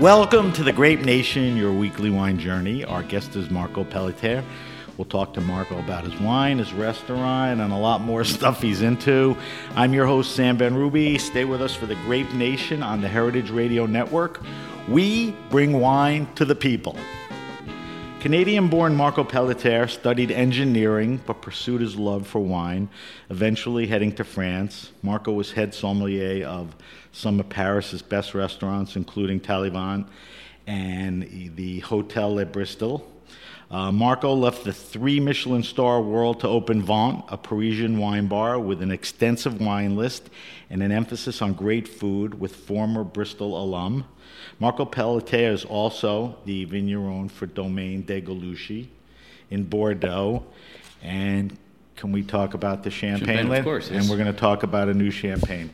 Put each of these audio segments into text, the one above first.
Welcome to the Grape Nation, your weekly wine journey. Our guest is Marco Pelletier. We'll talk to Marco about his wine, his restaurant, and a lot more stuff he's into. I'm your host, Sam Benrubi. Stay with us for the Grape Nation on the Heritage Radio Network. We bring wine to the people. Canadian born Marco Pelletier studied engineering but pursued his love for wine, eventually heading to France. Marco was head sommelier of some of Paris's best restaurants, including Taillevent and the Hotel Le Bristol. Uh, Marco left the three Michelin star world to open Vantre, a Parisian wine bar with an extensive wine list and an emphasis on great food with former Bristol alum. Marco Pelletier is also the vigneron for Domaine des Galouchey in Bordeaux. And can we talk about the champagne, Champagne, lid? of course, And we're going to talk about a new champagne.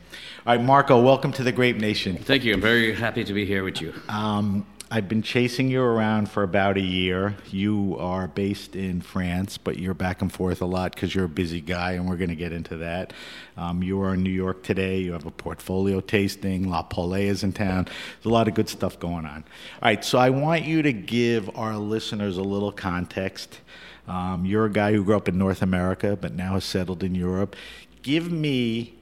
All right, Marco, welcome to the Grape Nation. Thank you. I'm very happy to be here with you. Um, I've been chasing you around for about a year. You are based in France, but you're back and forth a lot because you're a busy guy, and we're going to get into that. Um, you are in New York today. You have a portfolio tasting. La Paulée is in town. There's a lot of good stuff going on. All right, so I want you to give our listeners a little context. Um, you're a guy who grew up in North America, but now has settled in Europe. Give me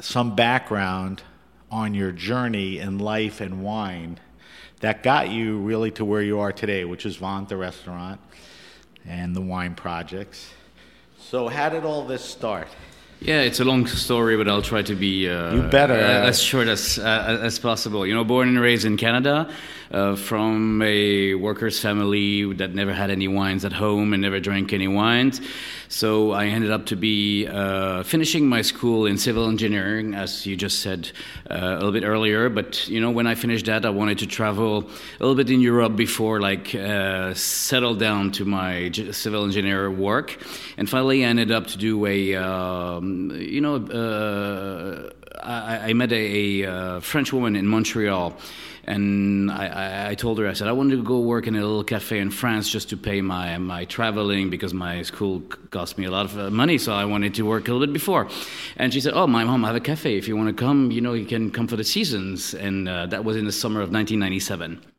some background on your journey in life and wine that got you really to where you are today, which is Vantre, the restaurant, and the wine projects. So, how did all this start? Yeah, it's a long story, but I'll try to be uh, You better. uh, as short as uh, as possible. You know, born and raised in Canada, uh, from a workers' family that never had any wines at home and never drank any wines. So I ended up to be uh, finishing my school in civil engineering, as you just said uh, a little bit earlier. But you know, when I finished that, I wanted to travel a little bit in Europe before like uh, settle down to my civil engineer work. And finally, I ended up to do a um, you know. I, I met a, a uh, French woman in Montreal, and I, I, I told her I said I wanted to go work in a little cafe in France just to pay my my traveling because my school cost me a lot of uh, money, so I wanted to work a little bit before. And she said, "Oh, my mom have a cafe. If you want to come, you know, you can come for the seasons." And uh, that was in the summer of 1997.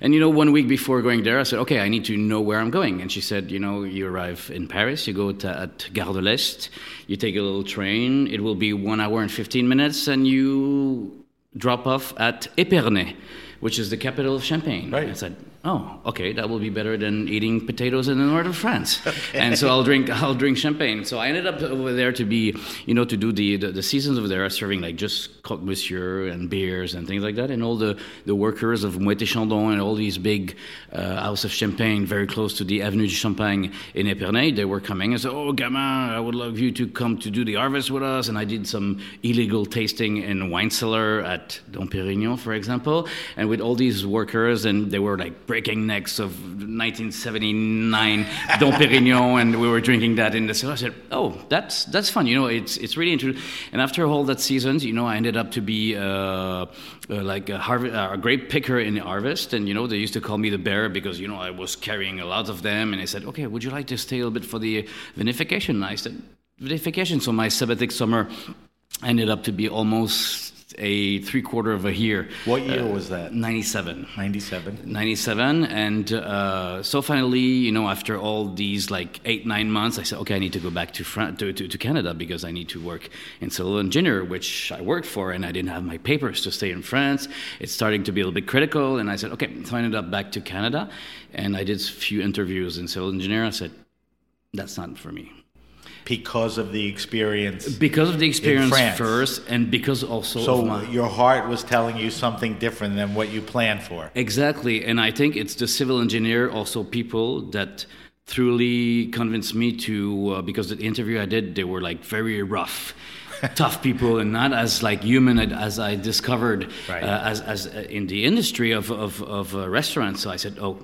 And you know, one week before going there, I said, "Okay, I need to know where I'm going." And she said, "You know, you arrive in Paris, you go to, at Gare de l'Est, you take a little train. It will be one hour and 15 minutes, and you drop off at Épernay, which is the capital of Champagne. Right. I said, oh, okay, that will be better than eating potatoes in the north of France. And so I'll drink I'll drink champagne. So I ended up over there to be, you know, to do the the, the seasons over there, serving like just Croque Monsieur and beers and things like that. And all the, the workers of Moët Chandon and all these big uh, house of champagne very close to the Avenue du Champagne in Epernay, they were coming and said, oh, gamin, I would love you to come to do the harvest with us. And I did some illegal tasting in wine cellar at Dom Pérignon, for example. And with all these workers, and they were like breaking necks of 1979 Dom Pérignon, and we were drinking that in the cellar. I said, "Oh, that's that's fun. You know, it's it's really interesting." And after all that seasons, you know, I ended up to be uh, uh, like a, uh, a grape picker in the harvest, and you know, they used to call me the bear because you know I was carrying a lot of them, and they said, "Okay, would you like to stay a little bit for the vinification?" And I said, "Vinification." So my sabbatic summer ended up to be almost a three quarter of a year. What year was that? 97. 97. 97 and uh, so finally you know after all these like eight nine months i said okay i need to go back to, Fran- to, to, to canada because i need to work in civil engineer which i worked for and i didn't have my papers to stay in france it's starting to be a little bit critical and i said okay so i ended up back to canada and i did a few interviews in civil engineer i said that's not for me Because of the experience. because of the experience first and because also So my, your heart was telling you something different than what you planned for. Exactly, and I think it's the civil engineer, also people that truly convinced me to uh, because the interview I did, they were like very rough. tough people and not as like human as I discovered Right. uh, as, as uh, in the industry of, of, of uh, restaurants. So I said, oh,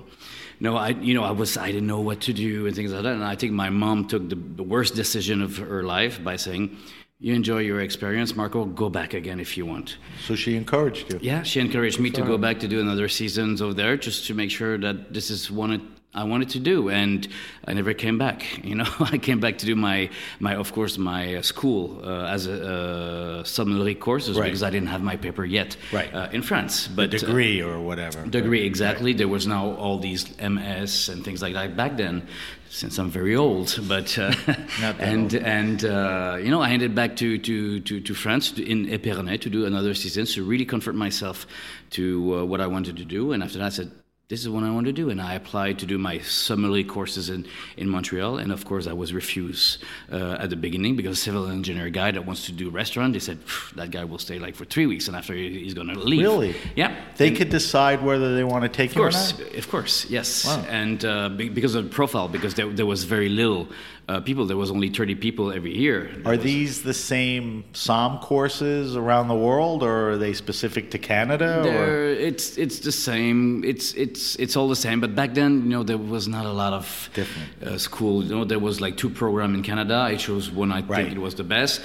no, I you know I was I didn't know what to do and things like that. And I think my mom took the, the worst decision of her life by saying, "You enjoy your experience, Marco. Go back again if you want." So she encouraged you. Yeah, she encouraged me to go back to do another seasons over there just to make sure that this is what I wanted to do, and I never came back. You know, I came back to do my, my of course, my uh, school uh, as a uh, courses Right. because I didn't have my paper yet Right. uh, in France. But uh, Degree or whatever. degree exactly. There was now all these MS and things like that back then, since I'm very old. But uh, and and uh, you know, I ended back to to to, to France to, in Epernay to do another season to really comfort myself to uh, what I wanted to do. And after that, I said. This is what I want to do, and I applied to do my sommelier courses in, in Montreal. And of course, I was refused uh, at the beginning because a civil engineer guy that wants to do restaurant. They said that guy will stay like for three weeks, and after he's going to leave. Really? Yeah. They And- could decide whether they want to take of you or course, not? of course, yes. Wow. And uh, be- because of the profile, because there, there was very little uh, people, there was only 30 people every year. There Are was- these the same SOM courses around the world, or are they specific to Canada? Or? It's it's the same. It's it's it's all the same. But back then, you know, there was not a lot of Different. uh, school. You know, there was like two program in Canada. I chose one I Right. think it was the best.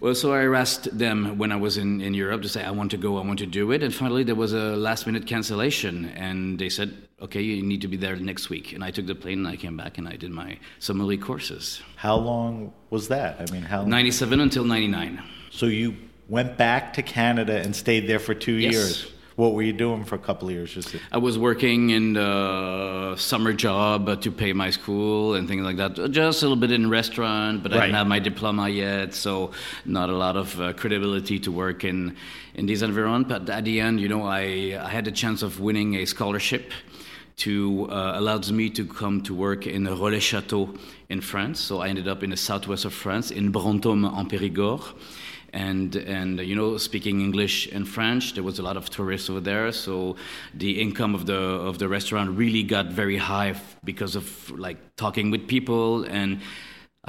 Well, so I asked them when I was in, in Europe to say I want to go, I want to do it, and finally there was a last minute cancellation, and they said, okay, you need to be there next week. And I took the plane and I came back and I did my sommelier courses, How long was that? I mean, how? 97 until 99. So you went back to Canada and stayed there for two Yes. years. What were you doing for a couple of years? Just to- I was working in a summer job uh, to pay my school and things like that. Just a little bit in restaurant, but I didn't have my diploma yet, so not a lot of uh, credibility to work in in this environment. But at the end, you know, I I had the chance of winning a scholarship to uh, allows me to come to work in Relais Château in France. So I ended up in the southwest of France, in Brantôme en Périgord. And, and you know, speaking English and French, there was a lot of tourists over there. So the income of the, of the restaurant really got very high because of like talking with people and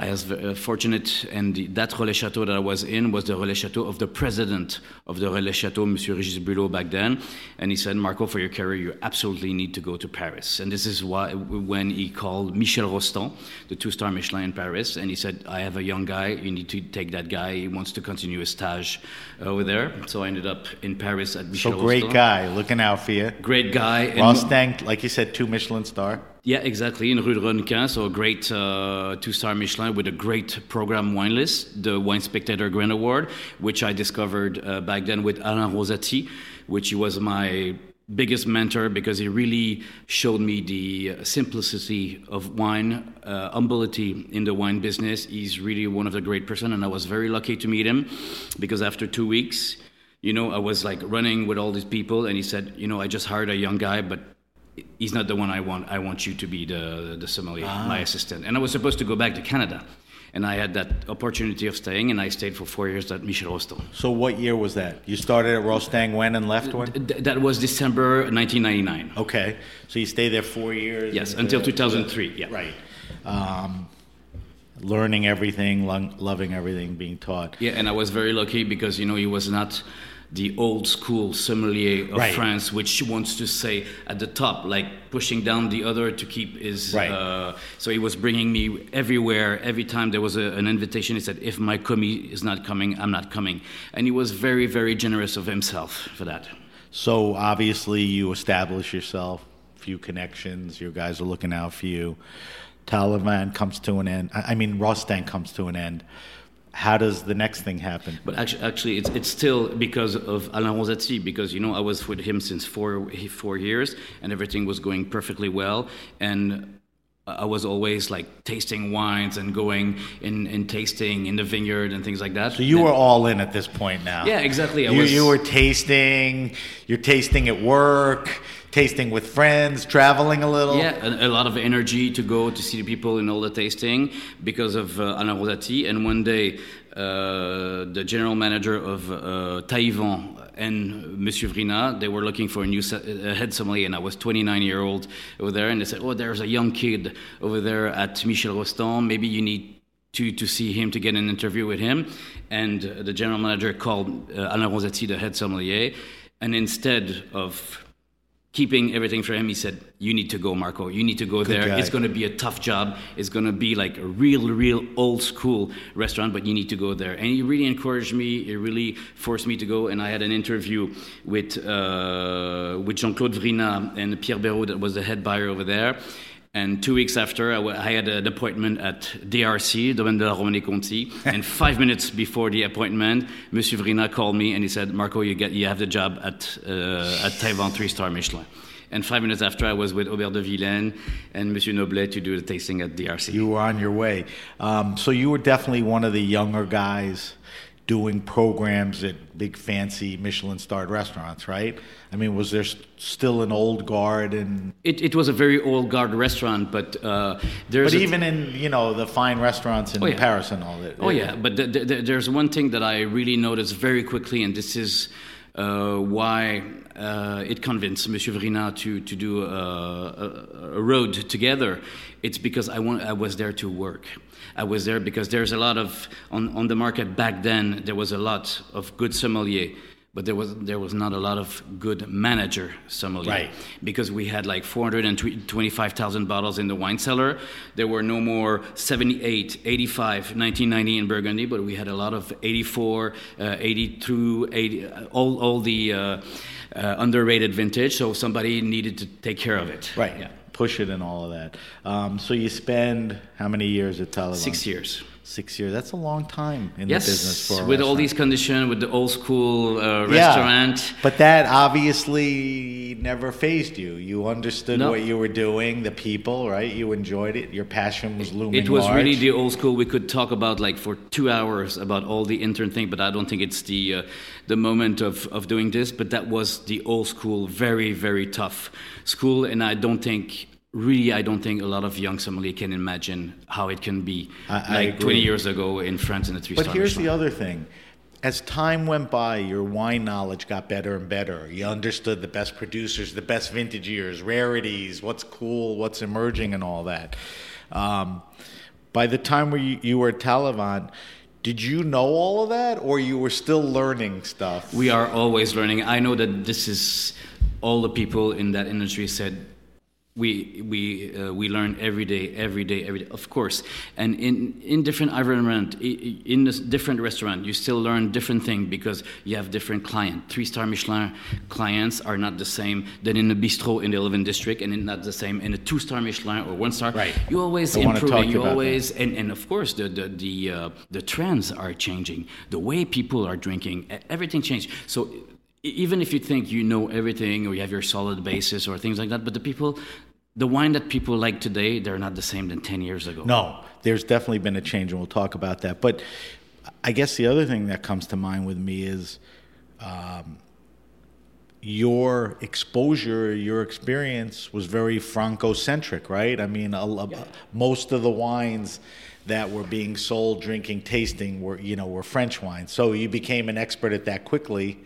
I was uh, fortunate, and the, that Relais Chateau that I was in was the Relais Chateau of the president of the Relais Chateau, Monsieur Regis Bulot, back then. And he said, Marco, for your career, you absolutely need to go to Paris. And this is why, when he called Michel Rostang, the two star Michelin in Paris, and he said, I have a young guy, you need to take that guy. He wants to continue his stage over there. So I ended up in Paris at Michel Rostang. So great Rostang. guy, looking out for you. Great guy. and- Mustang, like you said, two Michelin star. Yeah, exactly. In Rue de Rennequin, so a great uh, two-star Michelin with a great program wine list, the Wine Spectator Grand Award, which I discovered uh, back then with Alain Ronzatti, which he was my biggest mentor because he really showed me the uh, simplicity of wine, uh, humility in the wine business. He's really one of the great person, and I was very lucky to meet him because after two weeks, you know, I was like running with all these people, and he said, you know, I just hired a young guy, but he's not the one I want. I want you to be the the sommelier, Ah. my assistant. And I was supposed to go back to Canada, and I had that opportunity of staying, and I stayed for four years at Michel Rostang. So what year was that? You started at Rostang when and left when? Th- that was December 1999. Okay, so you stayed there four years. Yes, until uh, 2003. Yeah. Right. Um, learning everything, lo- loving everything, being taught. Yeah, and I was very lucky because you know he was not the old school sommelier of Right. France, which wants to say at the top, like pushing down the other to keep his. Right. Uh, so he was bringing me everywhere. Every time there was a, an invitation, he said, "If my commis is not coming, I'm not coming," and he was very, very generous of himself for that. So obviously you establish yourself, few connections. Your guys are looking out for you. Taillevent comes to an end. I I mean, Rostang comes to an end. How does the next thing happen? But actually, actually, it's it's still because of Alain Ronzatti because you know I was with him since four four years and everything was going perfectly well and. I was always like tasting wines and going in, in tasting in the vineyard and things like that. So you were all in at this point now. Yeah, exactly. I You, was- you were tasting. You're tasting at work, tasting with friends, traveling a little. Yeah, a, a lot of energy to go to see the people in all the tasting because of uh, Alain Ronzatti. And one day, uh, the general manager of uh, Taillevent and Monsieur Vrinat, they were looking for a new uh, head sommelier, and I was 29 year old over there, and they said, "Oh, there's a young kid over there at Michel Rostang. Maybe you need." To, to see him to get an interview with him, and the general manager called uh, Alain Ronzatti the head sommelier, and instead of keeping everything for him. He said, "You need to go, Marco. You need to go there. guy. It's going to be a tough job. It's going to be like a real, real old school restaurant, but you need to go there." And he really encouraged me. He really forced me to go. And I had an interview with uh, with Jean Claude Vrinat and Pierre Béraud, that was the head buyer over there. And two weeks after, I, w- I had an appointment at DRC, Domaine de la Romanée Conti. and five minutes before the appointment, Monsieur Vrinat called me and he said, "Marco, you get, you have the job at uh, at Taillevent Three Star Michelin." And five minutes after, I was with Aubert de Villaine and Monsieur Noblet to do the tasting at DRC. You were on your way. Um, so you were definitely one of the younger guys doing programs at big fancy Michelin starred restaurants, right? I mean, was there still an old guard and it, it was a very old guard restaurant, but uh, there's but even in you know the fine restaurants in Oh, yeah. Paris and all that. Oh yeah, but th- th- th- there's one thing that I really noticed very quickly, and this is why uh, it convinced Monsieur Vrinat to to do a, a, a road together. It's because I want I was there to work. I was there because there's a lot of on on the market back then. There was a lot of good sommelier. But there was there was not a lot of good manager sommelier Right. because we had like 425,000 bottles in the wine cellar. There were no more 78, 85, 1990 in Burgundy, but we had a lot of 84, uh, 82, 80, uh, all, all the uh, uh, underrated vintage. So somebody needed to take care of it. right. Yeah. Push it and all of that. Um, so you spend how many years at Taillevent? Six years. Six years. That's a long time in Yes, the business for with all these conditions, with the old school uh, Yeah, restaurant. But that obviously never phased you. You understood No. what you were doing, the people, right? You enjoyed it. Your passion was looming It was large. really the old school. We could talk about like for two hours about all the intern thing, but I don't think it's the uh, the moment of, of doing this. But that was the old school, very very tough school, and I don't think really I don't think a lot of young sommelier can imagine how it can be I- I like agree. 20 years ago in France in a three But here's the other thing. As time went by, your wine knowledge got better and better. You understood the best producers, the best vintage years, rarities, what's cool, what's emerging, and all that. Um, by the time where you, you were at Taillevent, did you know all of that, or you were still learning stuff? We are always learning. I know that this is all the people in that industry said we we uh, we learn every day, every day, every day. Of course, and in in different environment, in a different restaurant, you still learn different thing because you have different client. Three star Michelin clients are not the same than in a bistro in the 11th district, and not the same in a two star Michelin or one star. Right. You always I improving. you about that. always and, and of course the the the, uh, the trends are changing the way people are drinking everything changed so even if you think you know everything or you have your solid basis or things like that but the people the wine that people like today they're not the same than 10 years ago No, there's definitely been a change, and we'll talk about that. But I guess the other thing that comes to mind with me is um, your exposure, your experience was very Franco-centric, right? I mean, a, a, most of the wines that were being sold, drinking, tasting were you know were French wines. So you became an expert at that quickly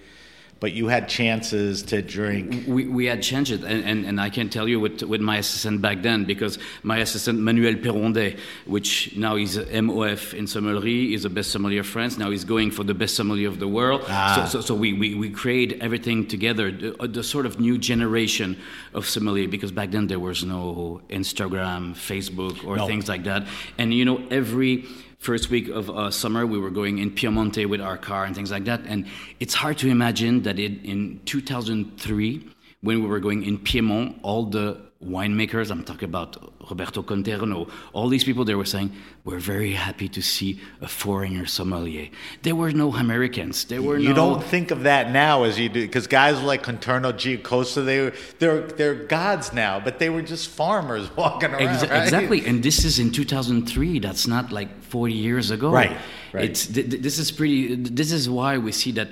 but you had chances to drink. We, we had chances, and, and, and I can tell you with, with my assistant back then, because my assistant Manuel Peyrondet, which now is MOF in sommelier, is the best sommelier of France. Now he's going for the best sommelier of the world. Ah. So, so, so, we, we, we create everything together, the, the, sort of new generation of sommelier, because back then there was no Instagram, Facebook, or no. things like that. And you know, every first week of uh, summer, we were going in Piemonte with our car and things like that. And it's hard to imagine that it, in 2003, when we were going in Piedmont, all the winemakers, I'm talking about Roberto Conterno, all these people, they were saying, we're very happy to see a foreigner sommelier. There were no Americans. There were no you no... don't think of that now as you do, because guys like Conterno, Giacosa, they, they're, they're gods now, but they were just farmers walking around, Ex- right? Exactly, and this is in 2003. That's not like 40 years ago. Right, right. It's, th- this is pretty, this is why we see that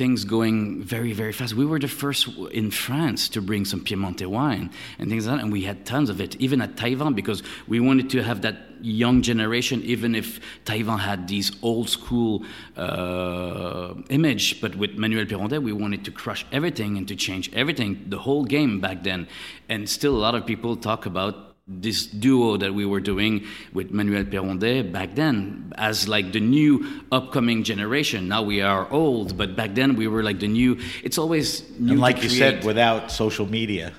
things going very, very fast. We were the first in France to bring some Piemonte wine and things like that, and we had tons of it, even at Taillevent, because we wanted to have that young generation, even if Taillevent had these old school uh, image, but with Manuel Peyrondet, we wanted to crush everything and to change everything, the whole game back then. And still a lot of people talk about this duo that we were doing with Manuel Peyrondet back then as like the new upcoming generation. Now we are old, but back then we were like the new. It's always new. And like you said, without social media.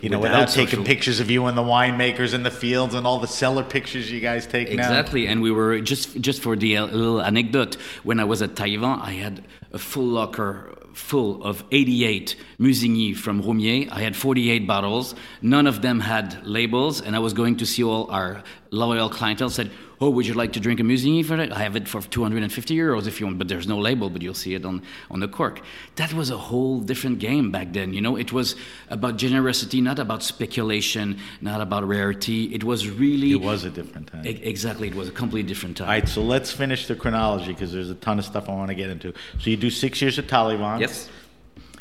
You know, without, without taking pictures of you and the winemakers in the fields and all the cellar pictures you guys take exactly. now. Exactly, and we were just just for the little anecdote. When I was at Taillevent, I had a full locker full of 88 Musigny from Roumier. I had 48 bottles. None of them had labels, and I was going to see all our loyal clientele. Said, "Oh, would you like to drink a Musigny for it? I have it for 250 euros if you want, but there's no label, but you'll see it on on the cork." That was a whole different game back then. You know, it was about generosity, not about speculation, not about rarity. It was really. It was a different time. E- exactly, it was a completely different time. All right, so let's finish the chronology because there's a ton of stuff I want to get into. So you do six years at Taillevent. Yes.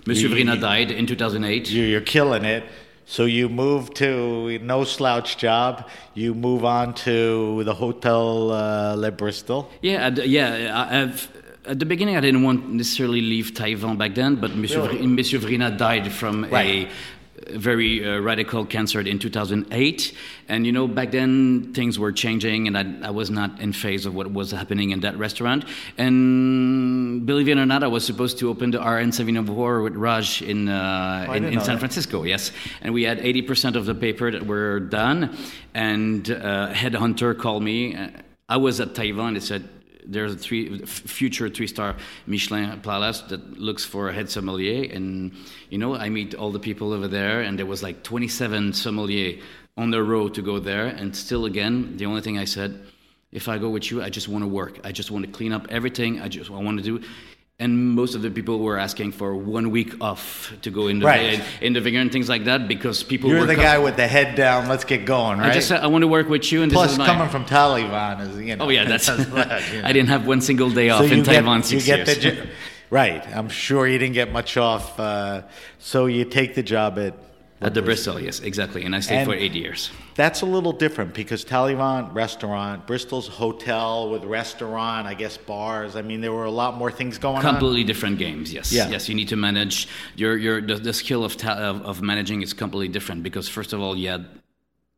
Monsieur you, Vrinat died in 2008. You're killing it. So you move to no slouch job. You move on to the Hotel uh, Le Bristol. Yeah, yeah. I've, at the beginning, I didn't want necessarily leave Taillevent back then, but Monsieur, really? Monsieur Vrinat died from right. a very uh, radical cancer in 2008 and you know back then things were changing and I, I, was not in phase of what was happening in that restaurant. And believe it or not i was supposed to open the RN74 with raj in, uh, oh, in, in san francisco yes. And we had 80% of the paper that were done. And uh, headhunter called me. I was at Taillevent. and said there's a three future three star Michelin palace that looks for a head sommelier, and you know I meet all the people over there, and there was like 27 sommelier on the road to go there, and still again the only thing I said, if I go with you, I just want to work, I just want to clean up everything, I just I want to do, and most of the people were asking for one week off to go in the right. in the vineyard and things like that because people. You're the guy with the head down. Let's get going, right? I just I want to work with you, and plus my... coming from Taillevent is you know. Oh yeah, that's. you know. I didn't have one single day off so in Taillevent six you get years. The, right, I'm sure you didn't get much off. Uh, so you take the job at at the Bristol, yes, exactly. And I stayed and for eight years. That's a little different because Taillevent restaurant, Bristol's hotel with restaurant, I guess bars. I mean, there were a lot more things going Completely on. Completely different games. Yes, yeah. yes. You need to manage your your the, the skill of, ta- of of managing is completely different because first of all, you had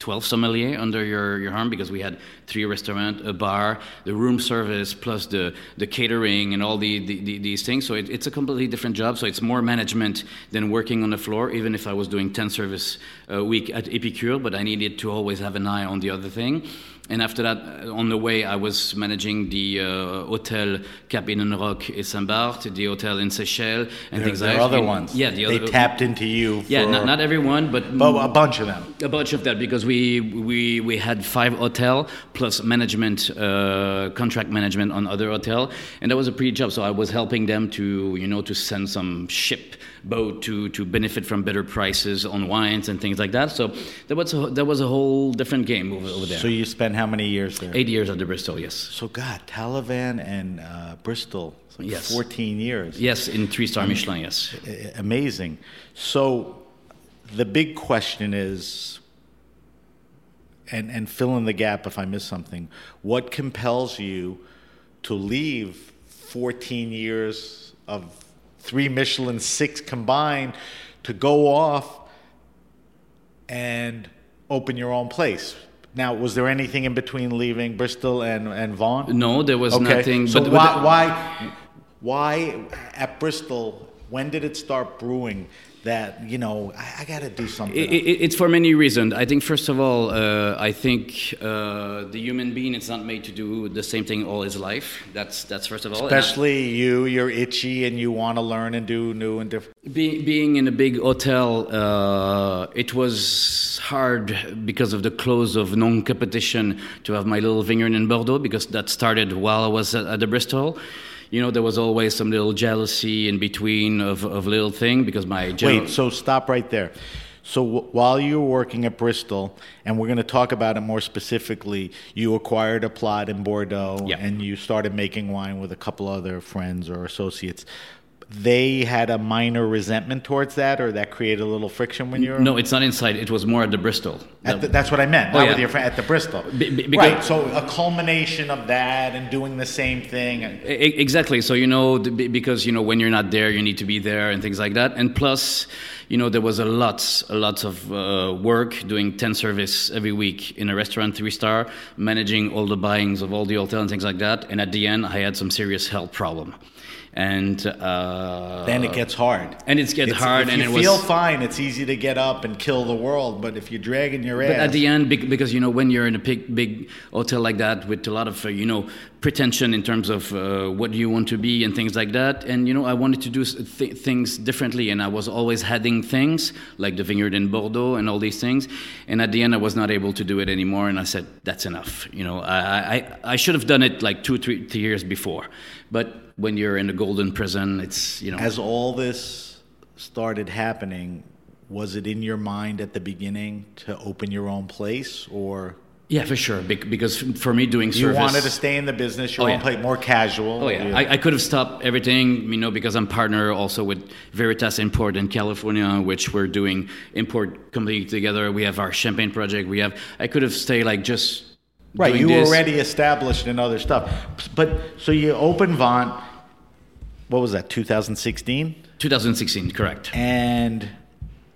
12 sommelier under your, your arm because we had three restaurant, a bar, the room service, plus the, the catering and all the, the, the these things. So it, it's a completely different job. So it's more management than working on the floor, even if I was doing 10 service a week at Epicure, but I needed to always have an eye on the other thing. And after that, uh, on the way, I was managing the uh, Hotel Cap Rock et Saint-Barth, the hotel in Seychelles, and there, things there like that. other ones. Yeah, the they other, tapped into you. yeah, not, not everyone, but, but a bunch of them. A bunch of that because we we we had five hotel plus management, uh, contract management on other hotel, and that was a pretty job. So I was helping them to you know to send some ship boat to to benefit from better prices on wines and things like that. So that was a, that was a whole different game over, over there. So you spent spent how many years there? Eight years the Bristol, yes. So, God, Taillevent and uh, Bristol, like Yes. 14 years. Yes, in three star Michelin, yes. Amazing. So, the big question is, and, and fill in the gap if I miss something, what compels you to leave 14 years of three Michelin, six combined, to go off and open your own place? Now, was there anything in between leaving Bristol and, and Vantre? No, there was nothing. So but, why, but why, why at Bristol? When did it start brewing that you know I, I got to do something? It, it, it's for many reasons. I think first of all, uh, I think uh, the human being is not made to do the same thing all his life. That's that's first of all. And I- Especially you, you're itchy and you want to learn and do new and different. Be, being in a big hotel, uh, it was hard because of the close of non-competition to have my little vineyard in Bordeaux because that started while I was at, at the Bristol. You know, there was always some little jealousy in between of, of little thing because my Wait, so stop right there. So w- while you were working at Bristol, and we're going to talk about it more specifically, you acquired a plot in Bordeaux, Yeah. and you started making wine with a couple other friends or associates. They had a minor resentment towards that, or that created a little friction when you were. no, it's not inside. It was more at the Bristol. At the, that's what I meant. Oh, yeah. your at the Bristol. Be- be- because- right. So a culmination of that and doing the same thing. Exactly. So you know, because you know, when you're not there, you need to be there and things like that. And plus, you know, there was a lot, a lot of uh, work doing ten service every week in a restaurant, three star, managing all the buyings of all the hotel and things like that. And at the end, I had some serious health problem, and uh, then it gets hard. and it gets It's- hard. If and you it was feel fine, it's easy to get up and kill the world. But if you're dragging your ass, But at the end, because you know, when you're in a big, big hotel like that with a lot of uh, you know pretension in terms of uh, what you want to be and things like that, and you know, I wanted to do th- things differently, and I was always heading things like the vineyard in Bordeaux and all these things, and at the end, I was not able to do it anymore, and I said, that's enough. You know, I I, I should have done it like two, three, three years before, but when you're in the golden prison, it's you know. as all this started happening, was it in your mind at the beginning to open your own place, or yeah, for sure. bec- Because for me, doing service, you wanted to stay in the business, your Oh, own yeah. place, more casual? Oh yeah, You- I, I could have stopped everything, you know, because I'm partner also with Veritas Import in California, which we're doing import completely together. We have our champagne project. We have. I could have stayed like just Right, you this. already established in other stuff. But so you open Vantre, what was that, 2016? 2016, correct. And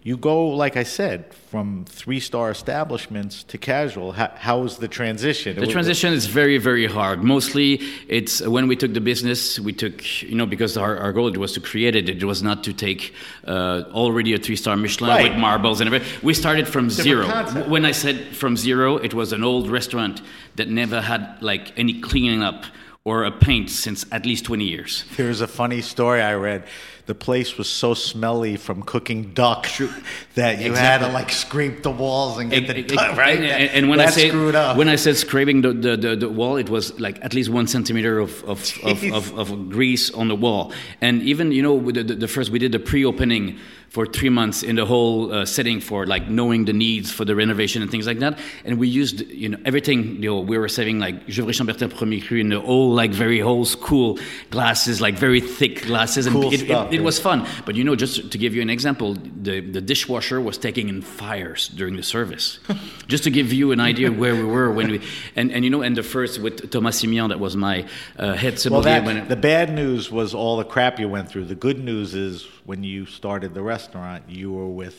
you go, like I said, from three star establishments to casual. How, how was the transition? The transition is very, very hard. Mostly, it's when we took the business, we took, you know, because our, our goal was to create it. It was not to take uh, already a three-star Michelin Right. with marbles and everything. We started from zero. concept. When I said from zero, it was an old restaurant that never had like any cleaning up or a paint since at least 20 years. There's a funny story I read. The place was so smelly from cooking duck that you had to like scrape the walls and get the Ex- duck ex- right. And, and- when I say screwed up. when I said scraping the, the, the, the wall, it was like at least one centimeter of of, of, of, of grease on the wall. And even you know the, the, the first we did the pre-opening for three months in the whole uh, setting for like knowing the needs for the renovation and things like that. And we used you know everything. You know we were saving like Gevrey Chambertin Premier Cru in the old like very old school glasses, like very thick glasses, and Cool it, stuff, it, it yeah. was fun. But you know, just to give you an example, the, the dishwasher was taking in fires during the service. just to give you an idea where we were when we and, and you know, and the first with Thomas Simeon, that was my uh, head well, that, when the bad news was all the crap you went through. The good news is when you started the restaurant, you were with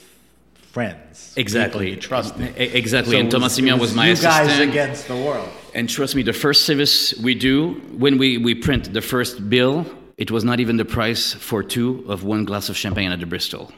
friends, exactly, you trusted. Exactly. So and Thomas was- was, my you assistant. guys against the world. And trust me, the first service we do, when we, we print the first bill, it was not even the price for two of one glass of champagne at the Bristol.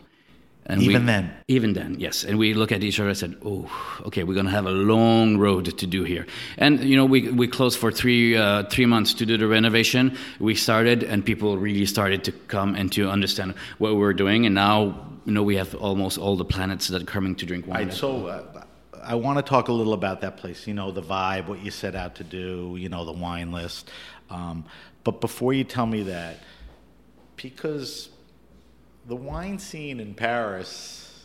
And Even we- then? Even then, yes. And we look at each other and said, oh, okay, we're going to have a long road to do here. And, you know, we, we closed for three, uh, three months to do the renovation. We started, and people really started to come and to understand what we were doing. And now, you know, we have almost all the planets that are coming to drink wine. Right, so uh, I want to talk a little about that place. You know, the vibe, what you set out to do. You know, the wine list. Um, but before you tell me that, because the wine scene in Paris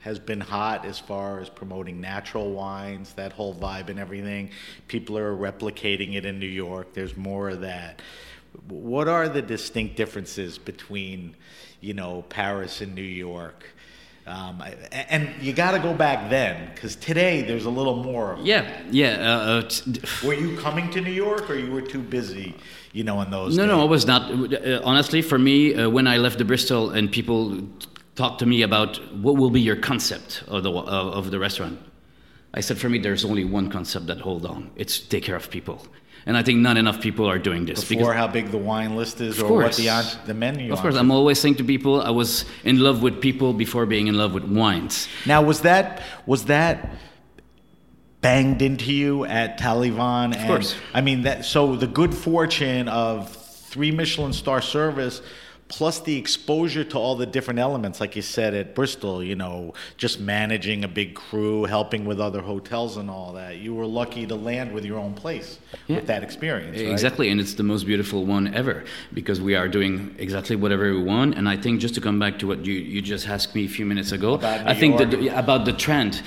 has been hot as far as promoting natural wines, that whole vibe and everything. People are replicating it in New York. There's more of that. What are the distinct differences between, you know, Paris and New York? Um, and you got to go back then because today there's a little more. Yeah, yeah. Uh, uh, t- were you coming to New York, or you were too busy, you know, in those? No, days? no, it was not. Uh, honestly, for me, uh, when I left the Bristol and people talked to me about what will be your concept of the of the restaurant, I said, for me, there's only one concept that hold on. It's take care of people. And I think not enough people are doing this. Before how big the wine list is, or course. what the the menu. Is of course, I'm always saying to people, I was in love with people before being in love with wines. Now, was that was that banged into you at Taillevent? Of course. I mean, that so the good fortune of three Michelin star service plus the exposure to all the different elements, like you said at Bristol, you know, just managing a big crew, helping with other hotels and all that. You were lucky to land with your own place yeah. with that experience. Right? Exactly, and it's the most beautiful one ever because we are doing exactly whatever we want. And I think just to come back to what you, you just asked me a few minutes ago, I think that about the trend.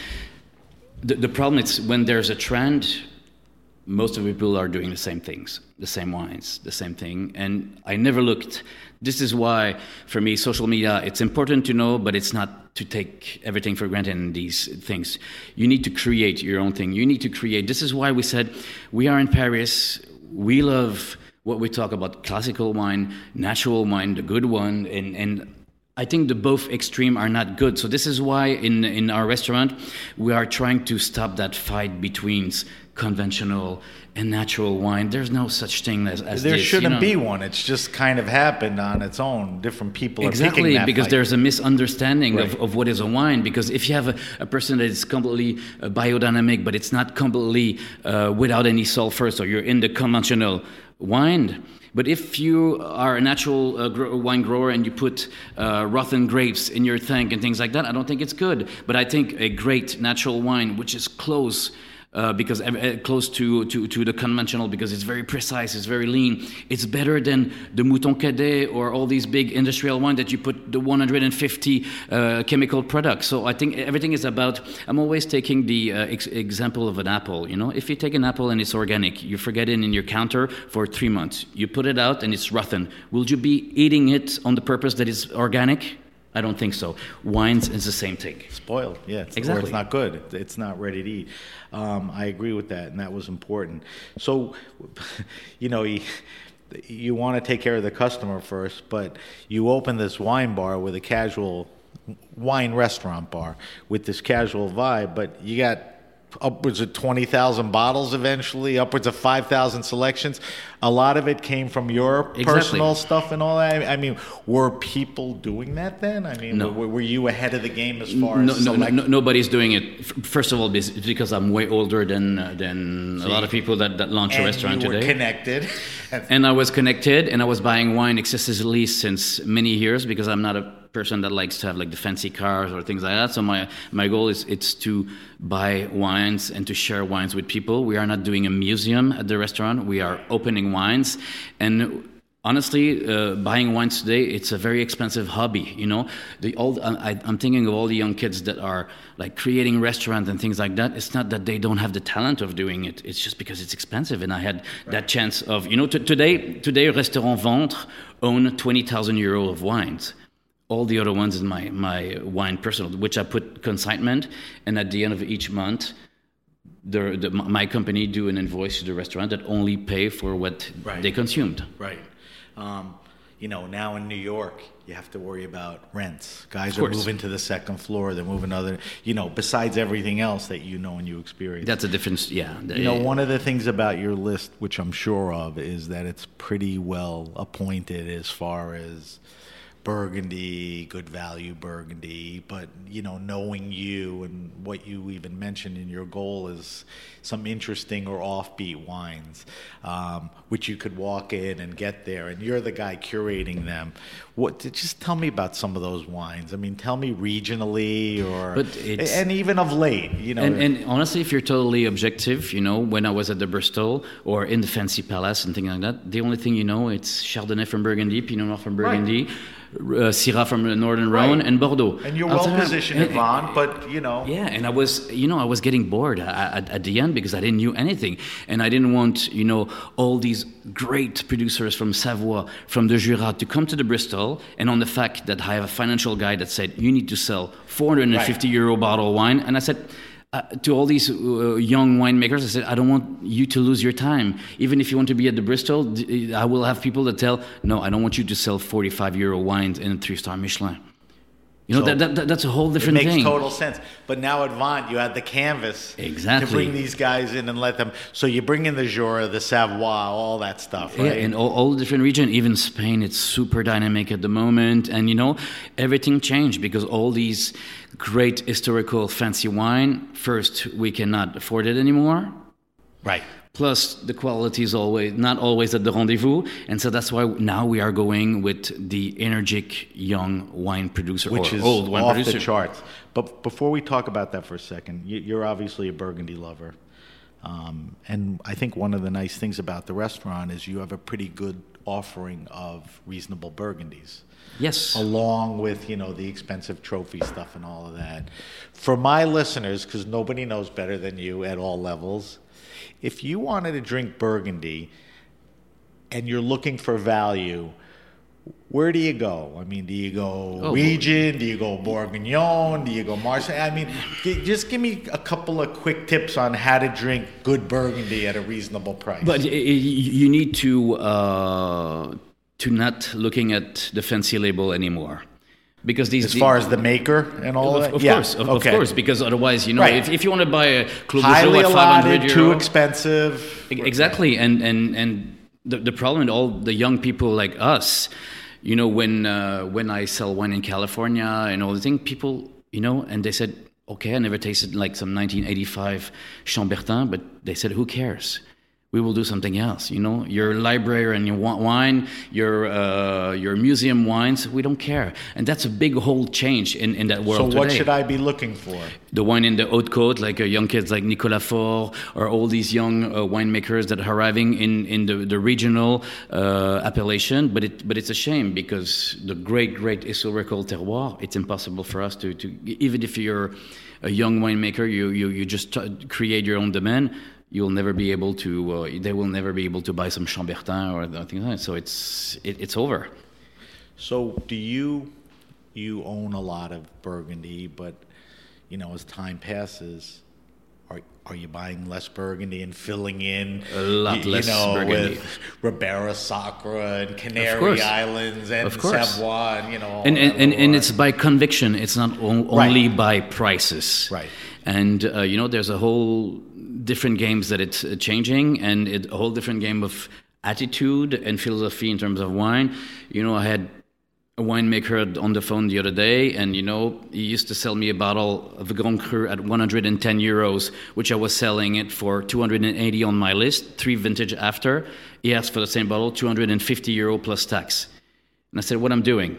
The, the problem is when there's a trend, most of the people are doing the same things, the same wines, the same thing. And I never looked this is why, for me, social media, it's important to know, but it's not to take everything for granted in these things. You need to create your own thing. You need to create. This is why we said we are in Paris. We love what we talk about classical wine, natural wine, the good one, and, and I think the both extreme are not good. So this is why in in our restaurant we are trying to stop that fight between conventional and natural wine. There's no such thing as, as there this, shouldn't you be one. It's just kind of happened on its own. Different people exactly because fight. there's a misunderstanding right. of, of what is a wine. Because if you have a, a person that is completely uh, biodynamic, but it's not completely uh, without any sulfur, so you're in the conventional wine. But if you are a natural uh, wine grower and you put uh, rotten grapes in your tank and things like that, I don't think it's good. But I think a great natural wine, which is close uh, because uh, close to, to, to the conventional because it's very precise, it's very lean. It's better than the Mouton Cadet or all these big industrial wine that you put the 150 uh, chemical products. So I think everything is about. I'm always taking the uh, ex- example of an apple. You know, if you take an apple and it's organic, you forget it in your counter for three months. You put it out and it's rotten. Will you be eating it on the purpose that it's organic? I don't think so. Wines is the same thing. Spoiled, yeah. It's, exactly. Or it's not good. It's not ready to eat. Um, I agree with that, and that was important. So, you know, you, you want to take care of the customer first, but you open this wine bar with a casual wine restaurant bar with this casual vibe, but you got upwards of 20,000 bottles eventually, upwards of 5,000 selections. A lot of it came from your Exactly. personal stuff and all that. I mean, were people doing that then? I mean, No. were, were you ahead of the game as far No, as no, no, select- no, nobody's doing it. First of all, because I'm way older than uh, than a lot of people that, that launch a and restaurant you were today. connected. and I was connected, and I was buying wine excessively since many years because I'm not a person that likes to have like the fancy cars or things like that. So my my goal is it's to buy wines and to share wines with people. We are not doing a museum at the restaurant. We are opening wines, and honestly, uh, buying wines today it's a very expensive hobby. You know, the old I, I'm thinking of all the young kids that are like creating restaurants and things like that. It's not that they don't have the talent of doing it. It's just because it's expensive. And I had that chance of you know t- today today Restaurant Vantre own twenty thousand euro of wines all the other ones in my, my wine personal, which I put consignment, and at the end of each month, the, the, my company do an invoice to the restaurant that only pay for what Right. they consumed. Right. Um, you know, now in New York, you have to worry about rents. Guys are moving to the second floor. They're moving other, you know, besides everything else that you know and you experience. That's a difference, yeah. you know, one of the things about your list, which I'm sure of, is that it's pretty well appointed as far as Burgundy, good value Burgundy, but you know, knowing you and what you even mentioned in your goal is some interesting or offbeat wines, um, which you could walk in and get there, and you're the guy curating them. What? Just tell me about some of those wines. I mean, tell me regionally or But it's- and even of late, you know. And, and honestly, if you're totally objective, you know, when I was at the Bristol or in the Fancy Palace and things like that, the only thing you know it's Chardonnay from Burgundy, Pinot Noir from Burgundy, uh, Syrah from the Northern Rhone, Right. and Bordeaux. And you're well positioned, and- Yvonne, but you know. yeah, and I was, you know, I was getting bored at, at, at the end because I didn't knew anything, and I didn't want, you know, all these great producers from Savoie, from the Jura, to come to the Bristol, and on the fact that I have a financial guy that said you need to sell 450 euro bottle of wine, and I said. Uh, to all these uh, young winemakers, I said, I don't want you to lose your time. Even if you want to be at the Bristol, I will have people that tell, no, I don't want you to sell 45 euro wines in a three star Michelin. You know, So- that, that, that's a whole It different makes thing. total sense. But now at Vantre, you had the canvas Exactly. to bring these guys in and let them. So you bring in the Jura, the Savoie, all that stuff, right? Yeah, in all, all different regions, even Spain, it's super dynamic at the moment. And you know, everything changed because all these great historical fancy wine, first, we cannot afford it anymore. right. Plus, the quality is always not always at the rendezvous, and so that's why now we are going with the energetic young wine producer Which is old wine off producer. the charts. But before we talk about that for a second, you- you're obviously a Burgundy lover. Um, and I think one of the nice things about the restaurant is you have a pretty good offering of reasonable Burgundies. Yes. along with you know the expensive trophy stuff and all of that. For my listeners, because nobody knows better than you at all levels, if you wanted to drink Burgundy and you're looking for value, where do you go? I mean, do you go Oh. region? Do you go Bourguignon? Do you go Marsannay? I mean, g- just give me a couple of quick tips on how to drink good Burgundy at a reasonable price. But y- y- you need to uh, to not looking at the fancy label anymore, because these as far as the maker and all of, that, of Yeah, course, of, okay. of course, because otherwise, you know, Right. if, if you want to buy a Clos highly at 500 allotted, too expensive. Exactly, and and and the, the problem with all the young people like us, you know, when uh, when I sell wine in California and all the thing, people, you know, and they said, okay, I never tasted like some 1985 Chambertin, but they said, who cares? We will do something else. You know, your library and your wine, your uh, your museum wines, we don't care, and that's a big whole change in, in that world. So what today should I be looking for? the wine in the haute côte, like uh, young kids like Nicolas Faure, or all these young uh, winemakers that are arriving in, in the, the regional uh, appellation. But it but it's a shame because the great great historical terroir, it's impossible for us to, to even if you're a young winemaker, you you, you just create your own demand. You'll never be able to. Uh, they will never be able to buy some Chambertin or things like that. So it's it, it's over. So do you you own a lot of Burgundy, but you know as time passes, are are you buying less Burgundy and filling in A lot y- you less know, Burgundy. with Ribera Sacra and Canary. Islands and. Savoie and you know and and, and, and it's by conviction it's not o- Right. only by prices Right. and uh, you know there's a whole different games that it's uh, changing and it, a whole different game of attitude and philosophy in terms of wine you know i had a winemaker on the phone the other day, and you know, he used to sell me a bottle of Grand Cru at 110 euros, which I was selling it for 280 on my list. Three vintage after, he asked for the same bottle, 250 euro plus tax. And I said, "What I'm doing?"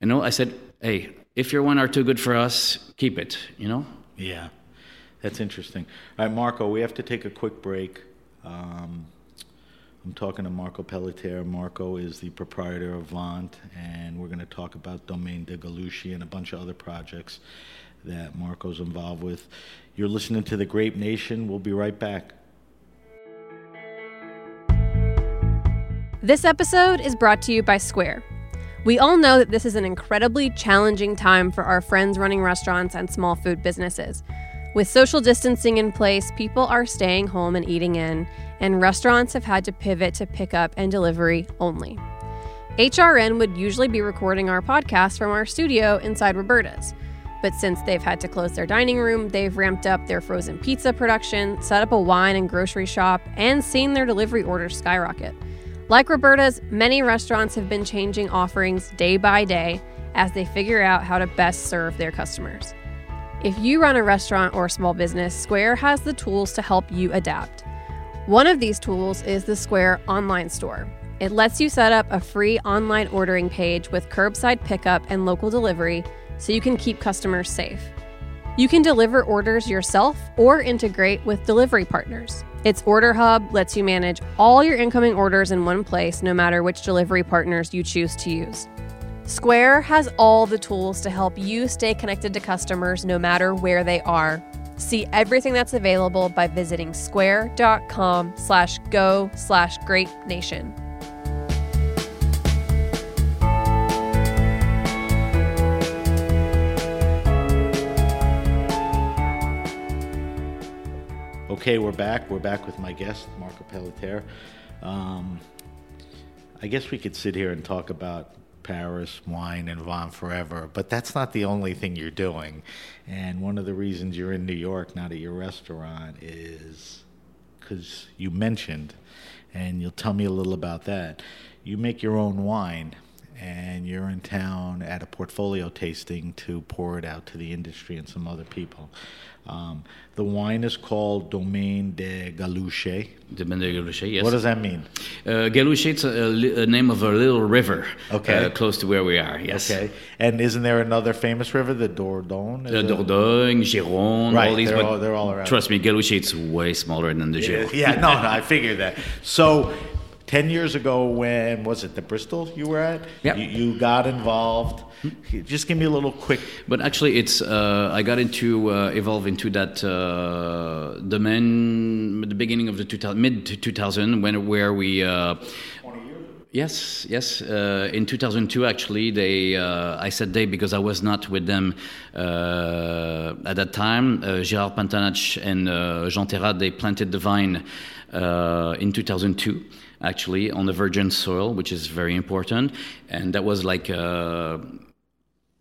You know, I said, "Hey, if your wine are too good for us, keep it." You know. Yeah, that's interesting. All right, Marco, we have to take a quick break. Um, I'm talking to Marco Pelletier. Marco is the proprietor of Vantre, and we're going to talk about Domaine de Galouchey and a bunch of other projects that Marco's involved with. You're listening to The Grape Nation. We'll be right back. This episode is brought to you by Square. We all know that this is an incredibly challenging time for our friends running restaurants and small food businesses. With social distancing in place, people are staying home and eating in, and restaurants have had to pivot to pickup and delivery only. HRN would usually be recording our podcast from our studio inside Roberta's. But since they've had to close their dining room, they've ramped up their frozen pizza production, set up a wine and grocery shop, and seen their delivery orders skyrocket. Like Roberta's, many restaurants have been changing offerings day by day as they figure out how to best serve their customers. If you run a restaurant or small business, Square has the tools to help you adapt. One of these tools is the Square online store. It lets you set up a free online ordering page with curbside pickup and local delivery so you can keep customers safe. You can deliver orders yourself or integrate with delivery partners. Its Order Hub lets you manage all your incoming orders in one place, no matter which delivery partners you choose to use. Square has all the tools to help you stay connected to customers no matter where they are. See everything that's available by visiting square.com slash go slash grape nation. Okay, we're back. We're back with my guest, Marco Pelletier. Um, I guess we could sit here and talk about Paris, wine, and Vin forever, but that's not the only thing you're doing. And one of the reasons you're in New York, not at your restaurant, is because you mentioned, and you'll tell me a little about that. You make your own wine, and you're in town at a portfolio tasting to pour it out to the industry and some other people. Um, the wine is called Domaine de Galouchey. Domaine de Galouchey, yes. What does that mean? Uh, Galouchey, it's a, a, name of a little river okay. Uh, close to where we are, yes. Okay. And isn't there another famous river, the Dordogne? The Dordogne, Gironde, right, all these. They're, all, they're all around. Trust me, Galouchey, it's way smaller than the Gironde. Yeah, no, no, I figured that. So, 10 years ago, when was it the Bristol you were at? Yeah. You, you got involved. Just give me a little quick. But actually, it's uh, I got into uh, evolve into that uh, domain at the beginning of the 2000, mid 2000 when where we. Uh, Yes, yes. Uh, in 2002, actually, they uh, I said they because I was not with them uh, at that time. Uh, Gérard Pantanach and uh, Jean Terrat they planted the vine uh, in 2002, actually, on the virgin soil, which is very important. And that was like a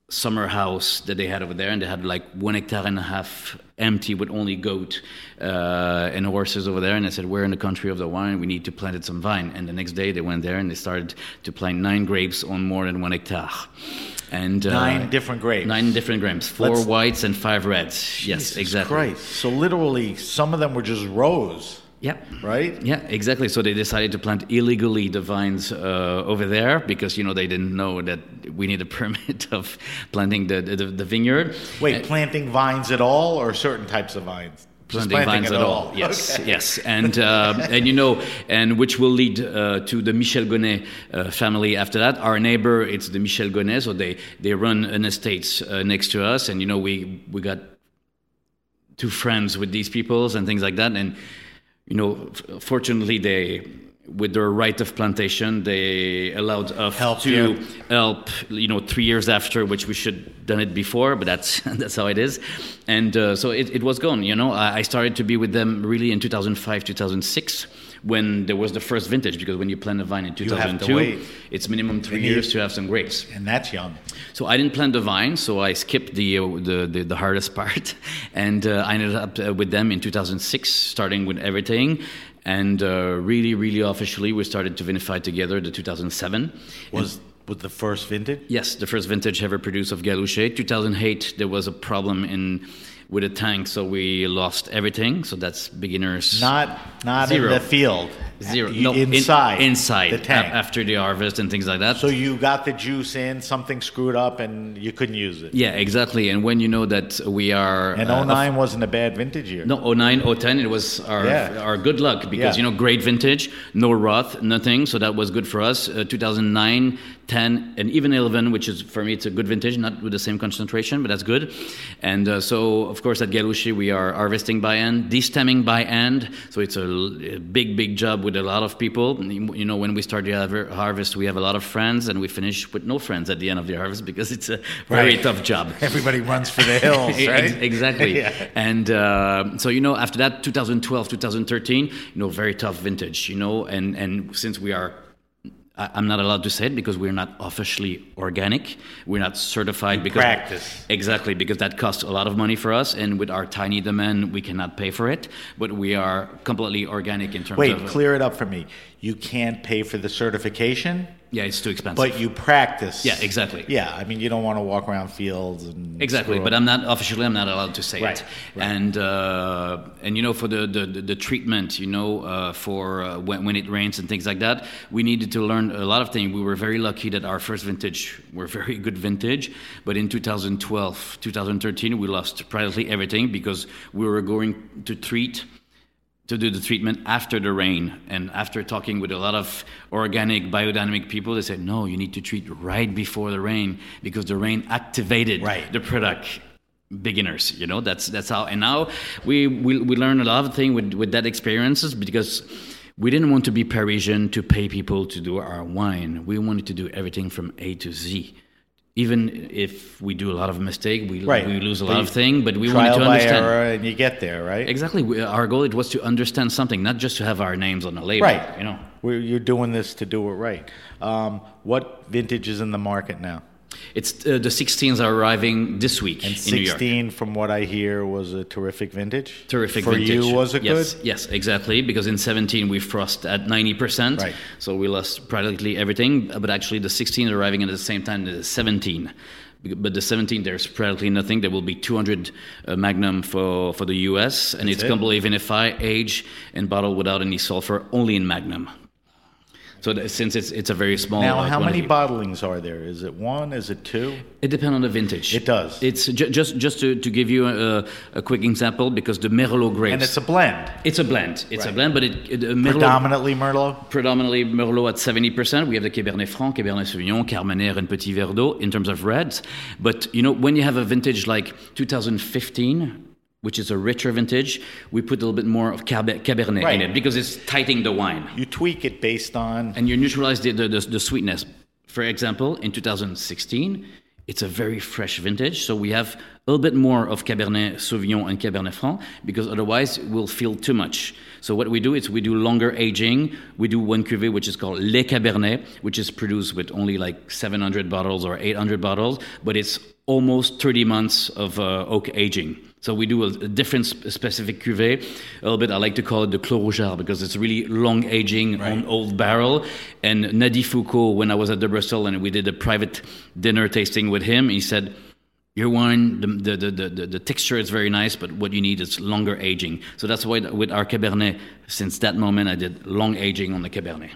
summer house that they had over there, and they had like one hectare and a half empty with only goat uh, and horses over there. And I said, "We're in the country of the wine. We need to plant some vine." And the next day, they went there and they started to plant nine grapes on more than one hectare. And nine different grapes. Nine different grapes. 4 Let's- whites and five reds. yes, exactly. Christ. So, literally, some of them were just rows, Yep. right? Yeah, exactly. So they decided to plant illegally the vines uh, over there because you know they didn't know that we need a permit of planting the the, the vineyard. Wait, planting vines at all or certain types of vines? Just planting vines at all. Yes, Okay. yes, and uh, and you know, and which will lead uh, to the Michel Gonet uh, family after that. Our neighbor, it's the Michel Gonet, so they they run an estate uh, next to us, and you know, we we got two friends with these peoples and things like that, and you know, f- fortunately they. With their right of plantation, they allowed us Help to you. help. You know, three years after, which we should done it before, but that's that's how it is. And uh, so it, it was gone. You know, I, I started to be with them really in 2005, 2006, when there was the first vintage. Because when you plant a vine in have 2002, it's minimum three And you- years to have some grapes. And that's young. So I didn't plant the vine, so I skipped the uh, the, the, the hardest part, and uh, I ended up uh, with them in 2006, starting with everything, and uh, really, really officially we started to vinify together the 2007. Was was the first vintage? Yes, the first vintage ever produced of Galouchey. 2008, there was a problem in with a tank, so we lost everything. So that's beginners. Not not Zero. in the field. zero. No, in- inside. inside the tank. a- after the harvest and things like that. so you got the juice in, something screwed up, and you couldn't use it. yeah, exactly. And when you know that we are And uh, 09 wasn't a bad vintage year. No, 09, 010, it was our, Yeah. our good luck because, Yeah. you know, great vintage, no rot, nothing. So that was good for us. Uh, 2009, 10, and even 11, which is, for me, it's a good vintage, not with the same concentration, but that's good. And uh, so, of course, at Galouchey, we are harvesting by hand, destemming by hand. So it's a big, big job with a lot of people. You know, when we start the harvest, we have a lot of friends, and we finish with no friends at the end of the harvest because it's a very Right. tough job. Everybody runs for the hills, right? exactly. Yeah. And uh, so you know, after that, 2012, 2013, you know, very tough vintage. You know, and and since we are. I- I'm not allowed to say it because we're not officially organic. We're not certified because practice. exactly because that costs a lot of money for us, and with our tiny demand, we cannot pay for it. But we are completely organic in terms Wait, of Wait, clear it up for me. You can't pay for the certification, yeah, it's too expensive. but you practice. Yeah, exactly. Yeah, I mean, you don't want to walk around fields and Exactly, but. I'm not officially. I'm not allowed to say Right, it. right. And uh, and you know, for the the, the, treatment, you know, uh, for uh, when when it rains and things like that, we needed to learn a lot of things. We were very lucky that our first vintage were very good vintage, but in 2012, 2013, we lost practically everything because we were going to treat to do the treatment after the rain. And after talking with a lot of organic biodynamic people, they said, no, you need to treat right before the rain because the rain activated Right. the product. Beginners, you know, that's that's how. And now we we, we learn a lot of things with with that experiences because we didn't want to be Parisian to pay people to do our wine. We wanted to do everything from A to Z. Even if we do a lot of mistake, we Right. we lose a lot of thing, but we wanted to understand. error, and you get there, right? Exactly. We, our goal it was to understand something, not just to have our names on a label. Right. You know. We're, you're doing this to do it right. Um, what vintage is in the market now? It's uh, the 16s are arriving this week And in New York. 16, from what I hear, was a terrific vintage. Terrific For vintage. you, was it yes, good? Yes, exactly. Because in 17 we frost at 90%. Right. So we lost practically everything. But actually the 16 are arriving at the same time as the 17. But the 17, there's practically nothing. There will be 200 uh, Magnum for, for the US, and it's it? completely vinified, aged, and bottled without any sulfur, only in Magnum. So that, since it's it's a very small. Now, uh, how many bottlings are there? Is it one? Is it two? It depends on the vintage. It does. It's ju- just just to, to give you a, a quick example because the Merlot grapes. And it's a blend. It's a blend. It's a blend, but it, it uh, Merlot, Predominantly Merlot? predominantly Merlot at 70%. We have the Cabernet Franc, Cabernet Sauvignon, Carmenère, and Petit Verdot in terms of reds. But you know, when you have a vintage like 2015, which is a richer vintage, we put a little bit more of Cabernet Right. in it because it's tightening the wine You tweak it based on. and you neutralize the, the, the, the sweetness. For example, in 2016, it's a very fresh vintage, so we have a little bit more of Cabernet Sauvignon and Cabernet Franc because otherwise we'll feel too much. So what we do is we do longer aging. We do one cuvée which is called Le Cabernet, which is produced with only like 700 bottles or 800 bottles, but it's almost 30 months of uh, oak aging. So we do a, a different sp- specific cuvée. A little bit, I like to call it the Clos Rougeard because it's really long aging on old barrel. And Nady Foucault, when I was at the Bristol and we did a private dinner tasting with him, he said, your wine, the, the, the, the, the texture is very nice, but what you need is longer aging. So that's why with our Cabernet, since that moment, I did long aging on the Cabernet.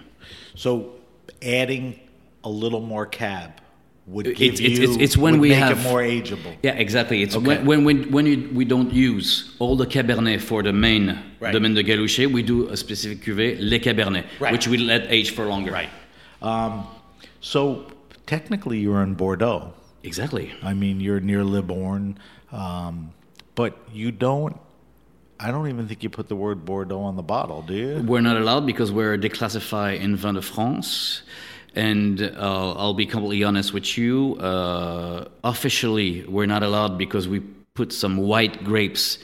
So adding a little more cab would give it's- you. it's- it's when we make have- it more ageable. Yeah, exactly. It's Okay. when when when, when you, we don't use all the Cabernet for the main Right. domaine de Galouchey, we do a specific cuvée, Les Cabernet, Right. which we let age for longer. Right. Um, so technically, you're in Bordeaux. Exactly. I mean, you're near Libourne, um, but you don't. I don't even think you put the word Bordeaux on the bottle, do you? We're not allowed because we're declassified in Vin de France. And uh, I'll be completely honest with you. Uh, officially, we're not allowed because we put some white grapes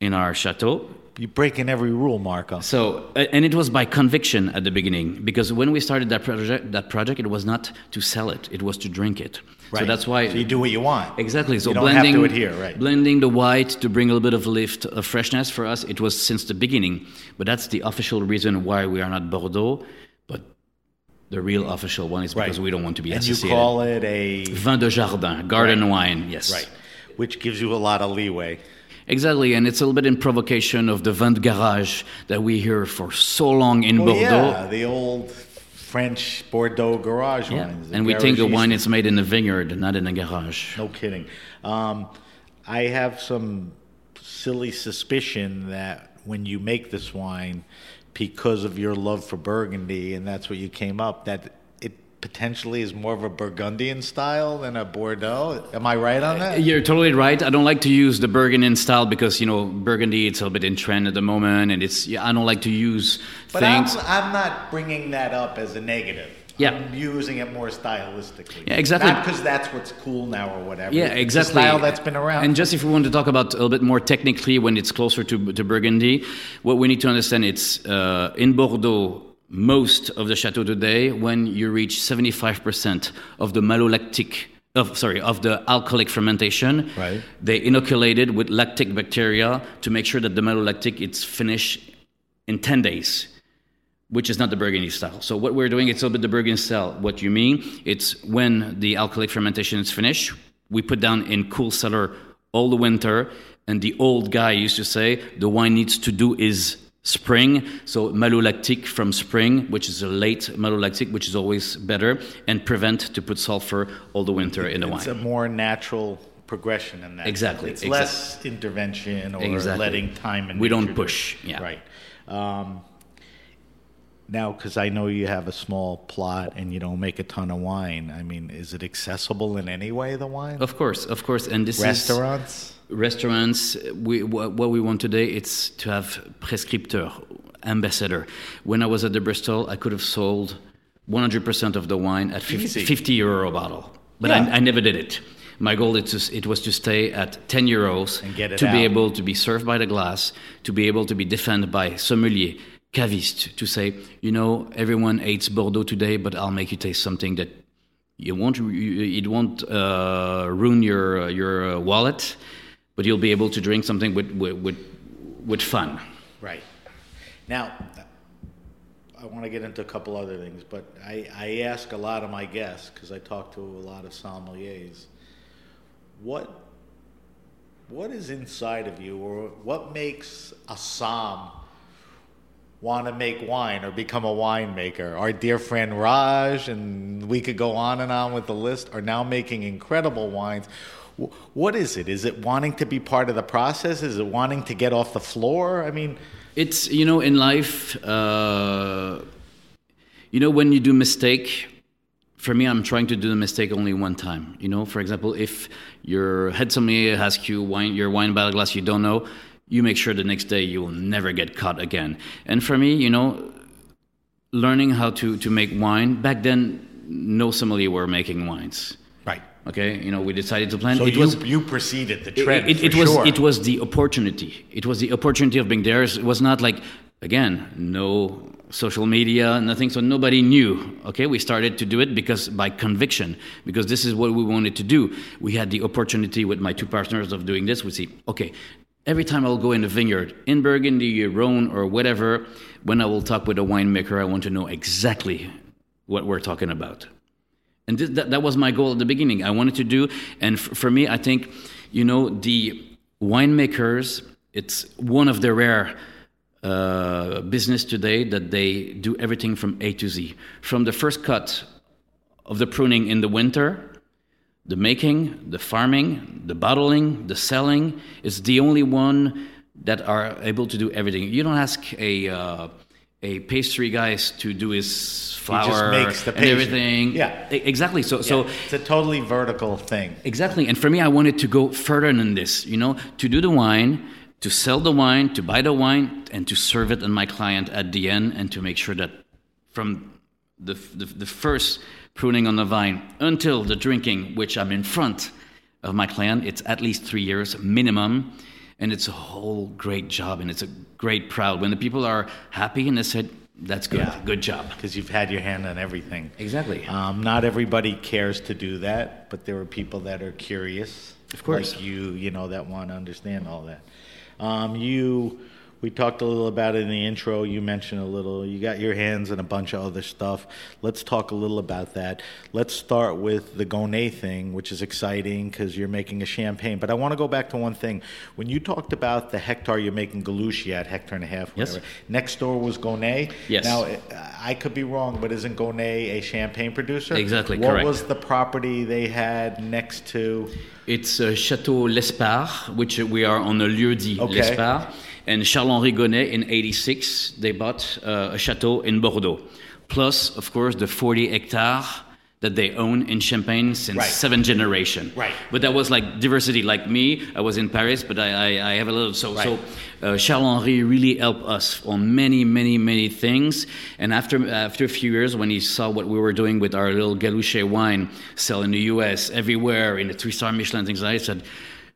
in our chateau. You're breaking every rule, Marco. So, and it was by conviction at the beginning because when we started that project, that project, it was not to sell it; it was to drink it. Right. So that's why So you do what you want. Exactly. So You don't blending, have to adhere, right? blending the white to bring a little bit of lift, of freshness for us, it was since the beginning. But that's the official reason why we are not Bordeaux, but the real official one is because Right. we don't want to be and you call it a Vin de jardin, garden wine. Yes. right, which gives you a lot of leeway. Exactly, and it's a little bit in provocation of the vin de garage that we hear for so long in Well, Bordeaux. yeah, the old French Bordeaux garage Yeah, wines. and we think the wine is made in a vineyard, not in a garage. No kidding. Um, I have some silly suspicion that when you make this wine, because of your love for Burgundy, and that's what you came up, that it potentially is more of a Burgundian style than a Bordeaux. Am I right on that? You're totally right. I don't like to use the Burgundian style because you know Burgundy it's a little bit in trend at the moment, and it's I don't like to use But I'm, things. I'm not bringing that up as a negative. Yeah. I'm using it more stylistically. Yeah, exactly. Not because that's what's cool now or whatever. yeah, exactly. style that's been around. And just if we want to talk about a little bit more technically when it's closer to, to Burgundy, what we need to understand it's uh, in Bordeaux. Most of the chateau today, when you reach 75% of the malolactic, of sorry, of the alcoholic fermentation, Right. they inoculated with lactic bacteria to make sure that the malolactic it's finished in 10 days which is not the Burgundy style. So what we're doing, it's a little bit the Burgundy style. What you mean, it's when the alcoholic fermentation is finished, we put down in cool cellar all the winter, and the old guy used to say, the wine needs to do is spring, so malolactic from spring, which is a late malolactic, which is always better, and prevent to put sulfur all the winter in the it's wine. It's a more natural progression in that. Exactly, It's exact- less intervention or Exactly. letting time and We don't push, yeah. Right. Um, now, because I know you have a small plot and you don't make a ton of wine. I mean, is it accessible in any way? The wine, Of course, of course, and this is restaurants. restaurants we what, what we want today it's to have prescripteur ambassador when i was at the bristol i could have sold 100% of the wine at 50, 50 euro a bottle but Yeah. I, I never did it my goal it was to stay at 10 euros And get it to be able to be served by the glass to be able to be defended by sommelier caviste to say you know everyone hates bordeaux today but i'll make you taste something that you won't it won't uh, ruin your your uh, wallet, but you'll be able to drink something with with with, with fun. Right. Now, I want to get into a couple other things, but I, I ask a lot of my guests because I talk to a lot of sommeliers. What what is inside of you, or what makes a som want to make wine or become a winemaker? Our dear friend Raj, and we could go on and on with the list, are now making incredible wines. What is it? Is it wanting to be part of the process? Is it wanting to get off the floor? I mean, It's you know in life, uh, you know when you do mistake. For me, I'm trying to do the mistake only one time. You know, for example, if your head sommelier asks you wine, your wine bottle glass you don't know, you make sure the next day you will never get caught again. And for me, you know, learning how to, to make wine back then, no sommelier were making wines. right. Okay, you know, we decided to plant. So it you, was you preceded the it, trend. it, it for was sure. it was the opportunity. It was the opportunity of being there. It was not like again no social media, nothing. So nobody knew. Okay, we started to do it because by conviction, because this is what we wanted to do. We had the opportunity with my two partners of doing this. We see okay. Every time I'll go in a vineyard in Burgundy, Rhone, or whatever, when I will talk with a winemaker, I want to know exactly what we're talking about. And this, that, that was my goal at the beginning. I wanted to do, and f- for me, I think, you know, the winemakers, it's one of the rare uh, business today that they do everything from A to Z. From the first cut of the pruning in the winter, the making, the farming, the bottling, the selling. It's the only one that are able to do everything. You don't ask a uh, a pastry guy to do his flour makes the and everything. Yeah. Exactly. So so it's a totally vertical thing. Exactly. And for me, I wanted to go further than this, you know, to do the wine, to sell the wine, to buy the wine, and to serve it on my client at the end, and to make sure that from the, the, the first pruning on the vine until the drinking, which I'm in front of my clan. it's at least three years minimum. And it's a whole great job, and it's a great proud. When the people are happy and they said, that's good, Yeah. good job. because you've had your hand on everything. Exactly. Um, not everybody cares to do that, but there are people that are curious, Of course. like you, you know, that want to understand all that. Um, you, we talked a little about it in the intro. You mentioned a little. You got your hands in a bunch of other stuff. Let's talk a little about that. Let's start with the Gonet thing, which is exciting because you're making a champagne. But I want to go back to one thing. When you talked about the hectare you're making Galouchey at, hectare and a half, Yes. Next door was Gonet. Yes. Now I could be wrong, but isn't Gonet a champagne producer? Exactly, What correct. was the property they had next to? It's uh, Chateau Lesparre, which we are on a lieu dit Okay. Lesparre. And Charles-Henri Gonet in 86, they bought uh, a chateau in Bordeaux. Plus, of course, the 40 hectares that they own in Champagne since Right. seven generation. Right. But that was like diversity. Like me, I was in Paris, but I, I, I have a little. So, Right. so uh, Charles-Henri really helped us on many, many, many things. And after after a few years, when he saw what we were doing with our little Galouchey wine, sell in the U.S. everywhere in the three-star Michelin things, I said,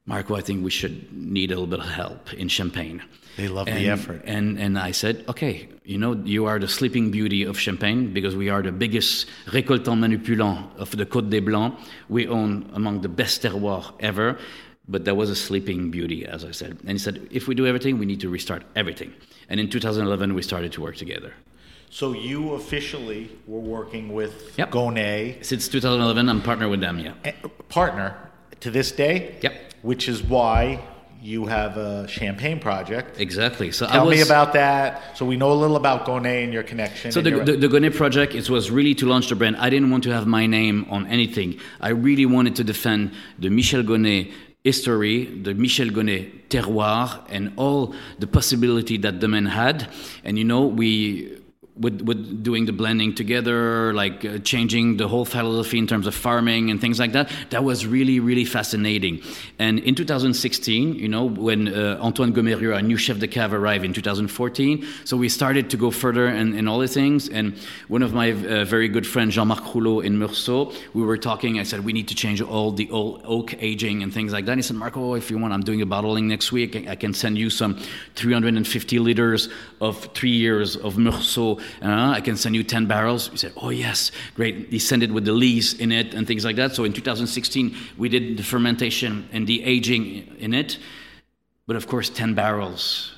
Marco, I think we should need a little bit of help in Champagne. They love and, the effort. And and I said, okay, you know, you are the sleeping beauty of Champagne because we are the biggest récoltant manipulant of the Côte des Blancs. We own among the best terroirs ever. But there was a sleeping beauty, as I said. And he said, if we do everything, we need to restart everything. And in 2011, we started to work together. So you officially were working with Yep. Gonet, Since 2011, I'm partner with them, yeah. eh, partner to this day. Yep. Which is why you have a champagne project. Exactly. So I Tell was, me about that. So we know a little about Gonet and your connection. So the, your- the, the Gonet project, it was really to launch the brand. I didn't want to have my name on anything. I really wanted to defend the Michel Gonet history, the Michel Gonet terroir, and all the possibility that the man had. And you know, we with, with doing the blending together, like uh, changing the whole philosophy in terms of farming and things like that. That was really, really fascinating. And in 2016, you know, when uh, Antoine Gomerieux, our new chef de cave, arrived in 2014, so we started to go further in, in all the things. And one of my uh, very good friends, Jean-Marc Roulot in Meursault, we were talking. I said we need to change all the old oak aging and things like that. And he said, Marco, if you want, I'm doing a bottling next week. I can send you some 350 liters of three years of Meursault uh, I can send you 10 barrels. He said, Oh, yes, great. He sent it with the lees in it and things like that. So in 2016, we did the fermentation and the aging in it. But of course, 10 barrels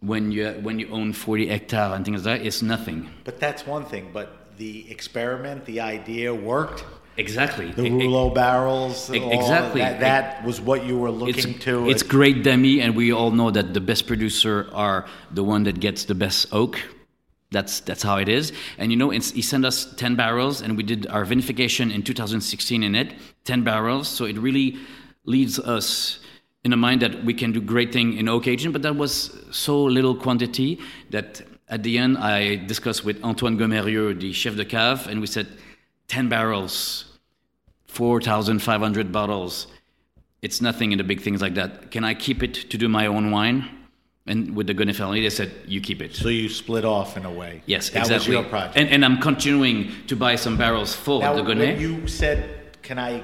when you, when you own 40 hectares and things like that is nothing. But that's one thing. But the experiment, the idea worked. Exactly. The Roulot barrels. Exactly. That, that, was what you were looking it's, to. It's great demi, and we all know that the best producer are the one that gets the best oak. That's that's how it is. And you know, he sent us 10 barrels, and we did our vinification in 2016 in it, 10 barrels. So it really leads us in a mind that we can do great thing in oak aging, but that was so little quantity that at the end I discussed with Antoine Gomerieux, the chef de cave, and we said 10 barrels, 4,500 bottles. It's nothing in the big things like that. Can I keep it to do my own wine? And with the Gonet family, they said, you keep it. So you split off in a way. Yes, that exactly. was your project. And, and I'm continuing to buy some barrels full now, of the. When you said, can I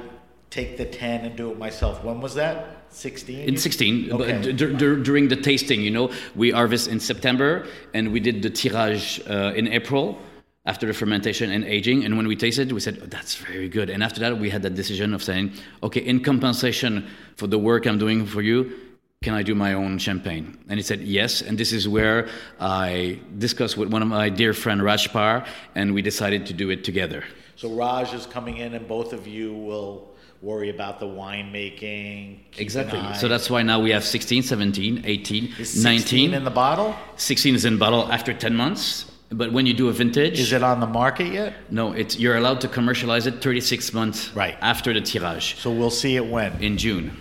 take the 10 and do it myself, when was that? 16? In 16, okay. during the tasting, you know, we harvest in September and we did the tirage uh, in April after the fermentation and aging. And when we tasted, we said, oh, that's very good. And after that, we had that decision of saying, okay, in compensation for the work I'm doing for you, can I do my own champagne? And he said, yes. And this is where I discussed with one of my dear friend, Raj Parr, and we decided to do it together. So Raj is coming in and both of you will worry about the winemaking. Exactly. So that's why now we have 16, 17, 18, 19. in the bottle? 16 is in bottle after 10 months. But when you do a vintage, is it on the market yet? No, it's you're allowed to commercialize it 36 months right. after the tirage. So we'll see it when in June.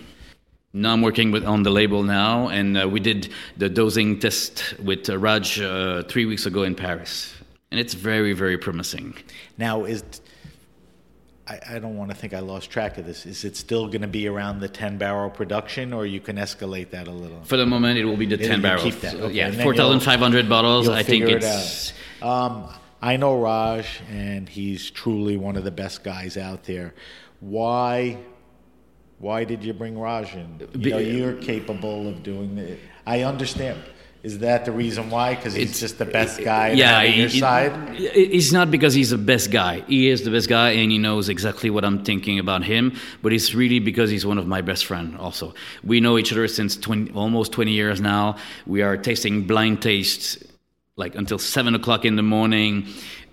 Now I'm working with on the label now, and uh, we did the dosing test with uh, Raj uh, three weeks ago in Paris, and it's very very promising. Now is. I, I don't want to think I lost track of this. Is it still going to be around the 10 barrel production, or you can escalate that a little? For the moment, it will be the 10 barrels. Keep that. Okay. Yeah, 4,500 bottles. I think it's. It um, I know Raj, and he's truly one of the best guys out there. Why why did you bring Raj in? You know, you're capable of doing it. I understand. Is that the reason why? Because he's it's, just the best guy yeah, on your it, side? It's not because he's the best guy. He is the best guy and he knows exactly what I'm thinking about him, but it's really because he's one of my best friends also. We know each other since 20, almost 20 years now. We are tasting blind tastes like until 7 o'clock in the morning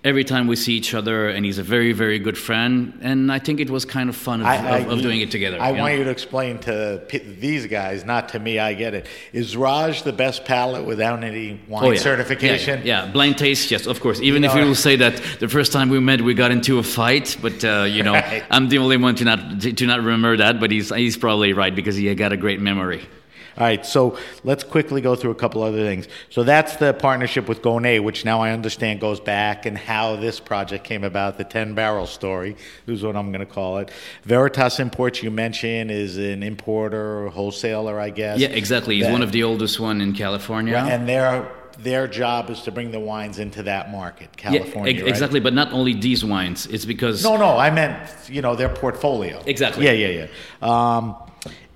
every time we see each other, and he's a very, very good friend. And I think it was kind of fun of, I, I, of, of doing it together. I you want know? you to explain to these guys, not to me. I get it. Is Raj the best palate without any wine oh, yeah. certification? Yeah, yeah, blind taste, yes, of course. Even you if you will say that the first time we met, we got into a fight, but uh, you know, right. I'm the only one to not to not remember that. But he's he's probably right because he got a great memory. All right, so let's quickly go through a couple other things. So that's the partnership with Gonet, which now I understand goes back and how this project came about, the 10 barrel story is what I'm going to call it. Veritas Imports, you mentioned, is an importer wholesaler, I guess. Yeah, exactly. He's that, one of the oldest one in California. And they're their job is to bring the wines into that market, California. Yeah, exactly, right? but not only these wines. It's because no, no, I meant you know their portfolio. Exactly. Yeah, yeah, yeah. Um,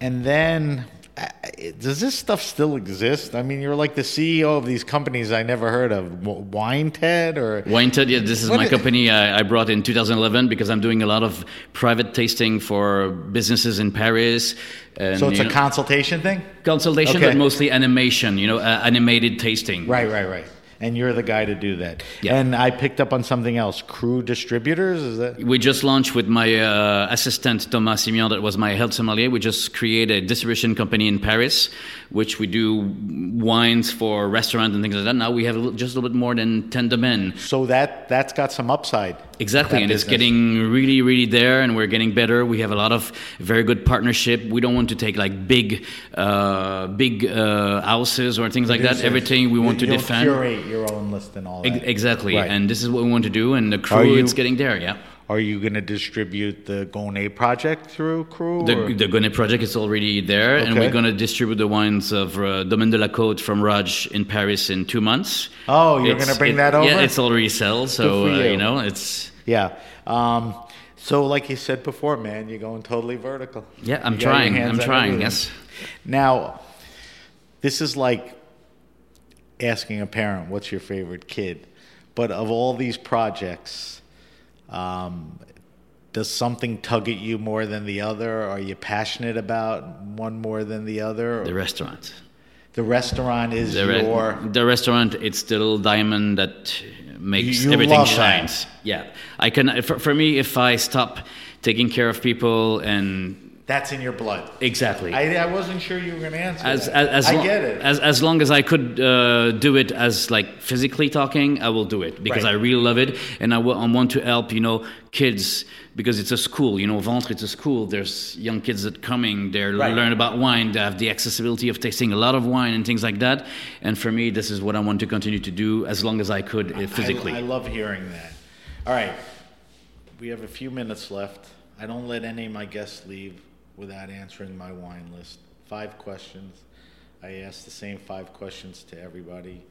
and then does this stuff still exist? I mean, you're like the CEO of these companies I never heard of. Wine Ted or Wine Ted? Yeah, this is what my is, company I, I, brought in 2011 because I'm doing a lot of private tasting for businesses in Paris. And, so it's a know, consultation thing. Consultation, okay. but mostly animation. You know, uh, animated tasting. Right, right, right and you're the guy to do that. Yeah. And I picked up on something else. Crew Distributors is that? We just launched with my uh, assistant Thomas Simeon, that was my health sommelier. We just created a distribution company in Paris, which we do wines for restaurants and things like that. Now we have just a little bit more than ten domains. So that that's got some upside Exactly, and it's getting really, really there, and we're getting better. We have a lot of very good partnership. We don't want to take like big, uh, big uh, houses or things like that. Everything we want to defend. curate your own list and all that. Exactly, Right. and this is what we want to do. And the crew, you- it's getting there. Yeah, Are you going to distribute the Gonet project through Crew? the, or- the Gonet project is already there, and we're going to distribute the wines of uh, Domaine de la Côte from Raj in Paris in two months. Oh, you're gonna bring it- that over? Yeah, it's already sold, so Good for uh, you. you know it's. yeah. Um, so, like you said before, man, you're going totally vertical. Yeah, I'm You trying. I'm trying. everything. Yes. Now, this is like asking a parent, "What's your favorite kid?" But of all these projects, um, does something tug at you more than the other? Are you passionate about one more than the other? The restaurant. The restaurant is The, re- your. the restaurant, it's the little diamond that makes You- everything that. shines. Yeah, I can. For, for me, if I stop taking care of people and That's in your blood. exactly I, I wasn't sure you were going to answer as that. as, as I get it. As as long as I could uh, do it as like physically talking, I will do it because Right. I really love it, and I want to help you know kids because it's a school. You know, Vantre it's a school. There's young kids that coming. They Right. learn about wine. They have the accessibility of tasting a lot of wine and things like that. And for me, this is what I want to continue to do as long as I could uh, physically. I, I love hearing that. All right. We have a few minutes left. I don't let any of my guests leave without answering my wine list. Five questions. I asked the same five questions to everybody.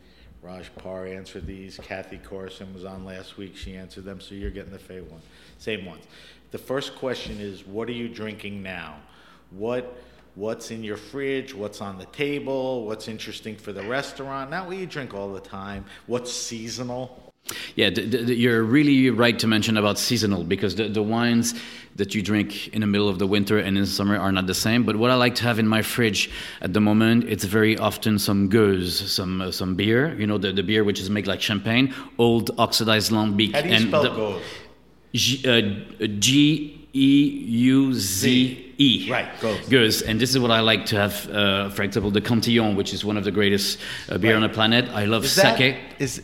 Raj Parr answered these. Cathy Corison was on last week. She answered them, so you're getting the same one. Same ones. The first question is, what are you drinking now? What what's in your fridge? What's on the table? What's interesting for the restaurant? Not what you drink all the time. What's seasonal? Yeah, the, the, the- you're really right to mention about seasonal because the, the wines that you drink in the middle of the winter and in the summer are not the same. But what I like to have in my fridge at the moment, it's very often some gueuze, some uh, some beer. You know, the, the beer which is made like champagne, old oxidized lambic. How do you and spell the-? G, uh, G E U Z E. Right, goes. Goes. And this is what I like to have, uh, for example, the Cantillon, which is one of the greatest uh, beer on the planet. I love Is sake. is,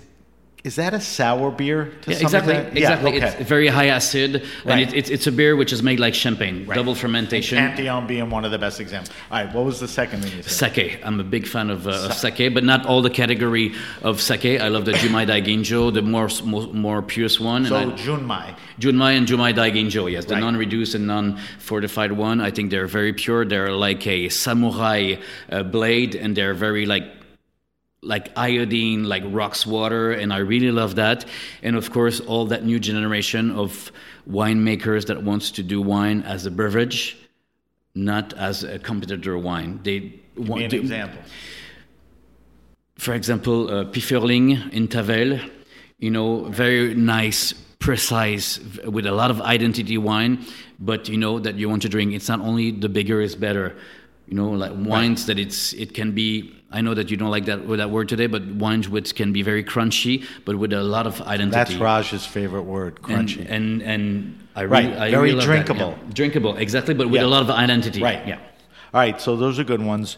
is that a sour beer? To Yeah, exactly, extent? exactly. Yeah, okay. It's very high acid, Right. and it, it's it's a beer which is made like champagne, Right. double fermentation. Cantillon being one of the best examples. All right, what was the second thing you said? Sake. I'm a big fan of, uh, of sake, but not all the category of sake. I love the Jumai Daiginjo, the more more, more purest one. So and I, Junmai. Junmai and Jumai Daiginjo, yes, the Right. non-reduced and non-fortified one. I think they're very pure. They're like a samurai uh, blade, and they're very like like iodine, like rocks water, and I really love that. And of course, all that new generation of winemakers that wants to do wine as a beverage, not as a competitor wine. They Give want an to, example. for example, uh, Pfifferling in Tavel, you know, very nice, precise, with a lot of identity wine, but you know that you want to drink. It's not only the bigger is better, you know, like wines that it's it can be. I know that you don't like that that word today, but wines which can be very crunchy, but with a lot of identity. That's Raj's favorite word, and, crunchy. and and I Right, I very really drinkable. yeah. drinkable, exactly, but with Yeah. a lot of identity. right. Yeah. All right, so those are good ones.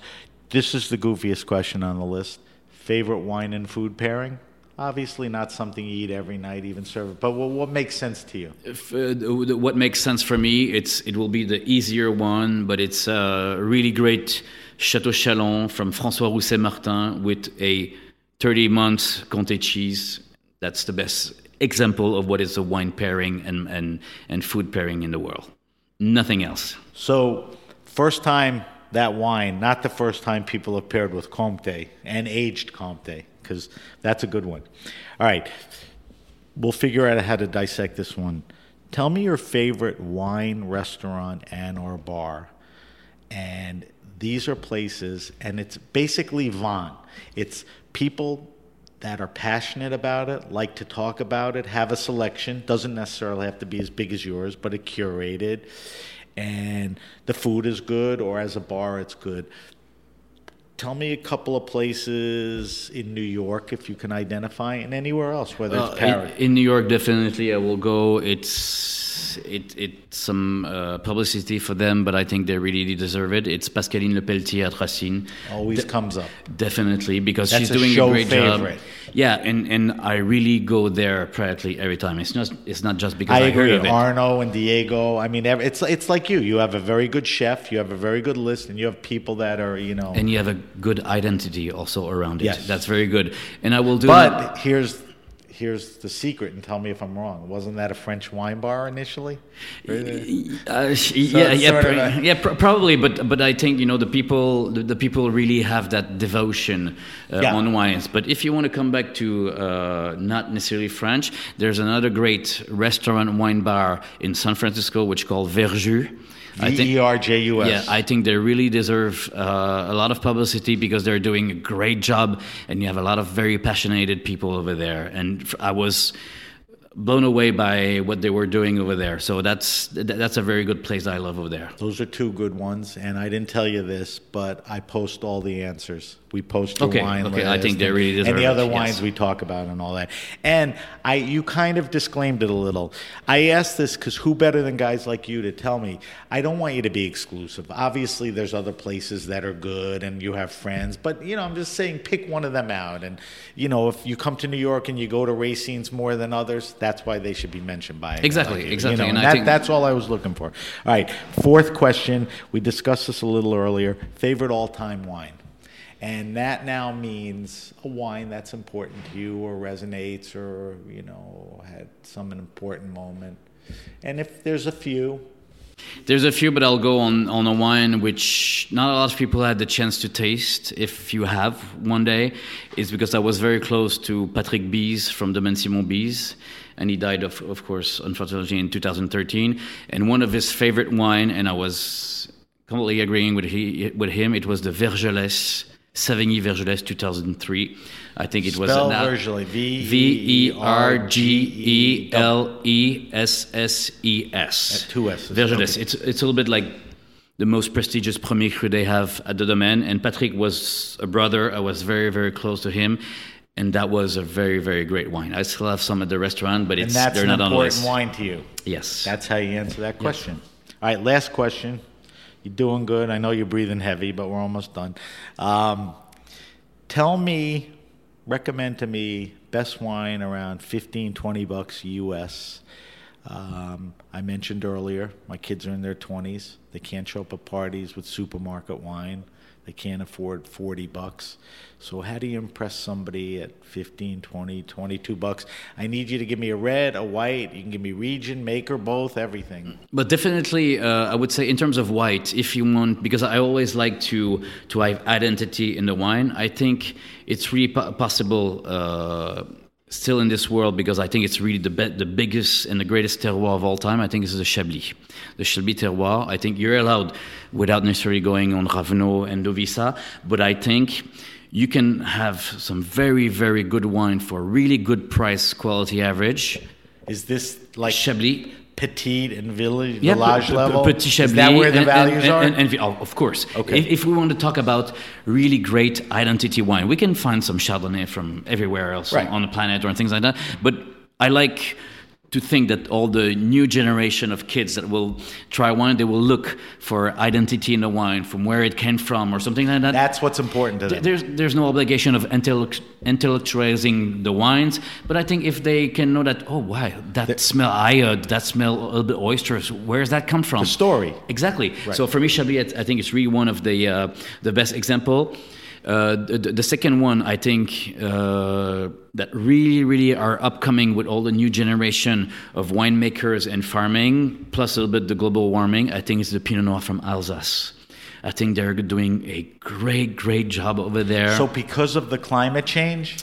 This is the goofiest question on the list. Favorite wine and food pairing? Obviously, not something you eat every night, even serve it. But what, what makes sense to you? If, uh, what makes sense for me, it's it will be the easier one, but it's a really great Chateau Chalon from François Rousset Martin with a 30 month Comté cheese. That's the best example of what is a wine pairing and, and, and food pairing in the world. Nothing else. So, first time that wine, not the first time people have paired with Comte and aged Comte, because that's a good one. All right, we'll figure out how to dissect this one. Tell me your favorite wine restaurant and or bar. And these are places, and it's basically Vaughn. It's people that are passionate about it, like to talk about it, have a selection. Doesn't necessarily have to be as big as yours, but it curated. And the food is good, or as a bar, it's good. Tell me a couple of places in New York, if you can identify, and anywhere else, whether Uh, it's Paris. in, in New York, definitely I will go. It's it it's some uh, publicity for them, but I think they really deserve it. It's Pascaline Lepeltier at Racines. Always comes up. Definitely, because That's she's a doing show a great favorite. job. Yeah, and, and I really go there practically every time. It's not it's not just because I I, agree. heard of it. Arno and Diego. I mean, it's it's like you. You have a very good chef. You have a very good list, and you have people that are you know. and you have a good identity also around it. Yes. That's very good. And I will do but here's here's the secret, and tell me if I'm wrong. Wasn't that a French wine bar initially? Uh, sh- yeah, yeah, pr- a- yeah, pr- probably, but but I think you know the people the, the people really have that devotion uh, Yeah. on wines. But if you want to come back to uh, not necessarily French, there's another great restaurant wine bar in San Francisco which called Verjus. I V think- E R J U S. yeah, I think they really deserve uh, a lot of publicity because they're doing a great job, and you have a lot of very passionate people over there. And I was blown away by what they were doing over there. So that's that's a very good place I love over there. Those are two good ones, and I didn't tell you this, but I post all the answers. We post your Okay, wine okay, list I think really and the other yes. wines we talk about and all that. And I, you kind of disclaimed it a little. I asked this because who better than guys like you to tell me? I don't want you to be exclusive. Obviously, there's other places that are good, and you have friends, but you know, I'm just saying, pick one of them out. And you know, if you come to New York and you go to Racines more than others, that's why they should be mentioned by Exactly, like exactly, You know, and and that, think- that's all I was looking for. All right, fourth question. We discussed this a little earlier. Favorite all-time wine, and that now means a wine that's important to you, or resonates, or you know, had some important moment. And if there's a few, There's a few, but I'll go on, on a wine which not a lot of people had the chance to taste. If you have one day, it's because I was very close to Patrick Bize from Domaine Simon Bize, and he died of, of course, unfortunately, in 2013. And one of his favorite wine, and I was completely agreeing with he with him, it was the Vergelesses Savigny Vergelesses 2003. I think it was Spell an- Vergelesses, V- E R G E L E S S E S. Two S's, Vergelès. okay. It's it's a little bit like the most prestigious Premier Cru they have at the domain. And Patrick was a brother. I was very very close to him, and that was a very very great wine. I still have some at the restaurant, but and it's that's they're an not on the important wine to you. Yes. That's how you answer that question. All right, last question. You're doing good. I know you're breathing heavy, but we're almost done. Um, tell me, recommend to me best wine around 15, 20 bucks US. Um, I mentioned earlier, my kids are in their 20s. They can't show up at parties with supermarket wine. They can't afford 40 bucks. So how do you impress somebody at 15, 20, 22 bucks? I need you to give me a red, a white. You can give me region, maker, both, everything. But definitely, uh, I would say in terms of white, if you want, because I always like to to have identity in the wine. I think it's really po- possible uh, still in this world because I think it's really the be- the biggest and the greatest terroir of all time. I think this is the Chablis, the Chablis terroir. I think you're allowed without necessarily going on Raveneau and Dauvissat, but I think. You can have some very, very good wine for a really good price quality average. Is this like Chablis, petite and village, yeah, village p- p- level? Petit Chablis. Is that where the and- values and, are? And, and- oh, of course. Okay. If, if we want to talk about really great identity wine, we can find some Chardonnay from everywhere else Right. on, on the planet or things like that. But I like to think that all the new generation of kids that will try wine, they will look for identity in the wine, from where it came from, or something like that. That's what's important to them. There's there's no obligation of intellect, intellectualizing the wines, but I think if they can know that, oh wow, that smell iod, that smell a little bit oysters, where's that come from? The story. Exactly. So for me, Chablis, I I think it's really one of the uh, the best example. Uh, the, the second one, I think, uh, that really, really are upcoming with all the new generation of winemakers and farming, plus a little bit the global warming. I think is the Pinot Noir from Alsace. I think they're doing a great, great job over there. So because of the climate change,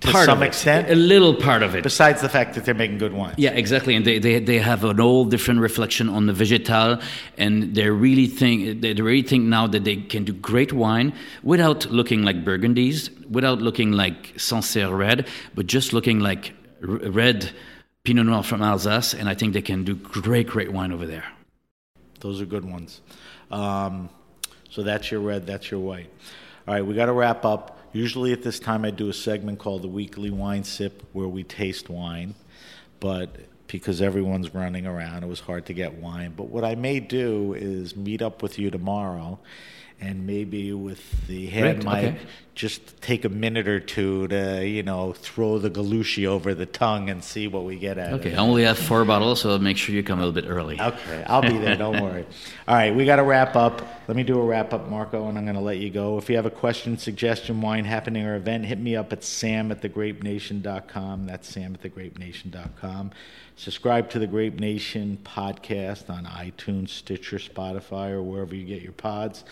to Part some extent, a little part of it. besides the fact that they're making good wine. Yeah, exactly, and they, they, they have an all different reflection on the vegetal, and they really think they really think now that they can do great wine without looking like Burgundies, without looking like Sancerre red, but just looking like r- red Pinot Noir from Alsace, and I think they can do great great wine over there. Those are good ones. Um, So that's your red, that's your white. All right, we got to wrap up. Usually at this time, I do a segment called the Weekly Wine Sip where we taste wine. But because everyone's running around, it was hard to get wine. But what I may do is meet up with you tomorrow and maybe with the Great, mic, okay. Just take a minute or two to, you know, throw the Galouchey over the tongue and see what we get at. Okay, it. I only have four bottles, so make sure you come a little bit early. Okay, I'll be there. Don't worry. All right, we got to wrap up. Let me do a wrap up, Marco, and I'm going to let you go. If you have a question, suggestion, wine happening, or event, hit me up at sam at thegrapenation.com. That's sam at thegrapenation.com. Subscribe to the Grape Nation podcast on iTunes, Stitcher, Spotify, or wherever you get your pods.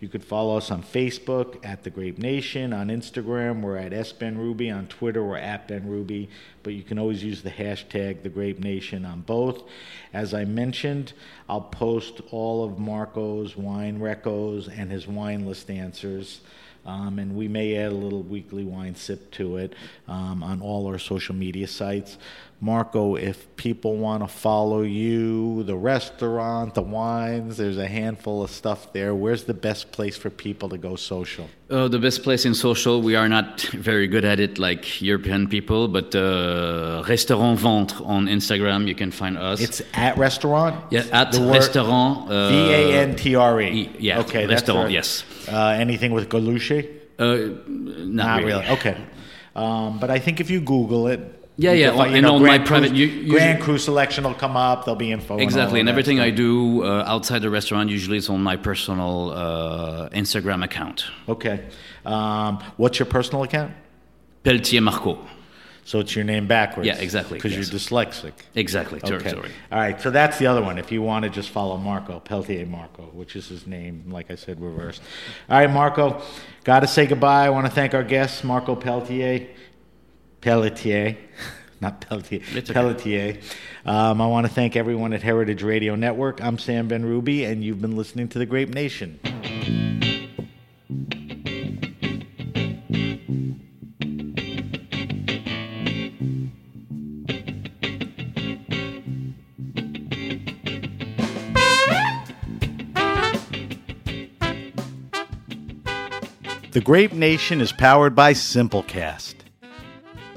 You could follow us on Facebook at The Grape Nation. On Instagram, we're at SBenRuby. On Twitter, we're at BenRuby. But you can always use the hashtag The Grape Nation on both. As I mentioned, I'll post all of Marco's wine recos and his wine list answers. Um, and we may add a little weekly wine sip to it um, on all our social media sites. Marco, if people want to follow you, the restaurant, the wines, there's a handful of stuff there. Where's the best place for people to go social? Uh, the best place in social, we are not very good at it like European people, but uh, Restaurant Vantre on Instagram, you can find us. It's at restaurant? yeah, at The Restaurant. Uh, V A N T R E. Yeah, Okay, that's restaurant, yes. Uh, anything with Galouchey? Uh, not, Not really. Okay. Um, but I think if you Google it, Yeah, yeah, you and know, on my Grand private- Cru- you- Grand Cru selection will come up. There'll be info. Exactly, and that everything I do uh, outside the restaurant usually is on my personal uh, Instagram account. Okay. Um, what's your personal account? Pelletier Marco. So it's your name backwards. Yeah, exactly, Because yes. you're dyslexic. Exactly, sorry, Okay. sorry. All right. So that's the other one. If you want to just follow Marco, Peltier Marco, which is his name, like I said, reversed. All right, Marco. Got to say goodbye. I want to thank our guests, Marco Peltier. Pelletier. Not Peltier. It's okay. Pelletier. Um, I want to thank everyone at Heritage Radio Network. I'm Sam Ben Ruby, and you've been listening to The Grape Nation. The Grape Nation is powered by Simplecast.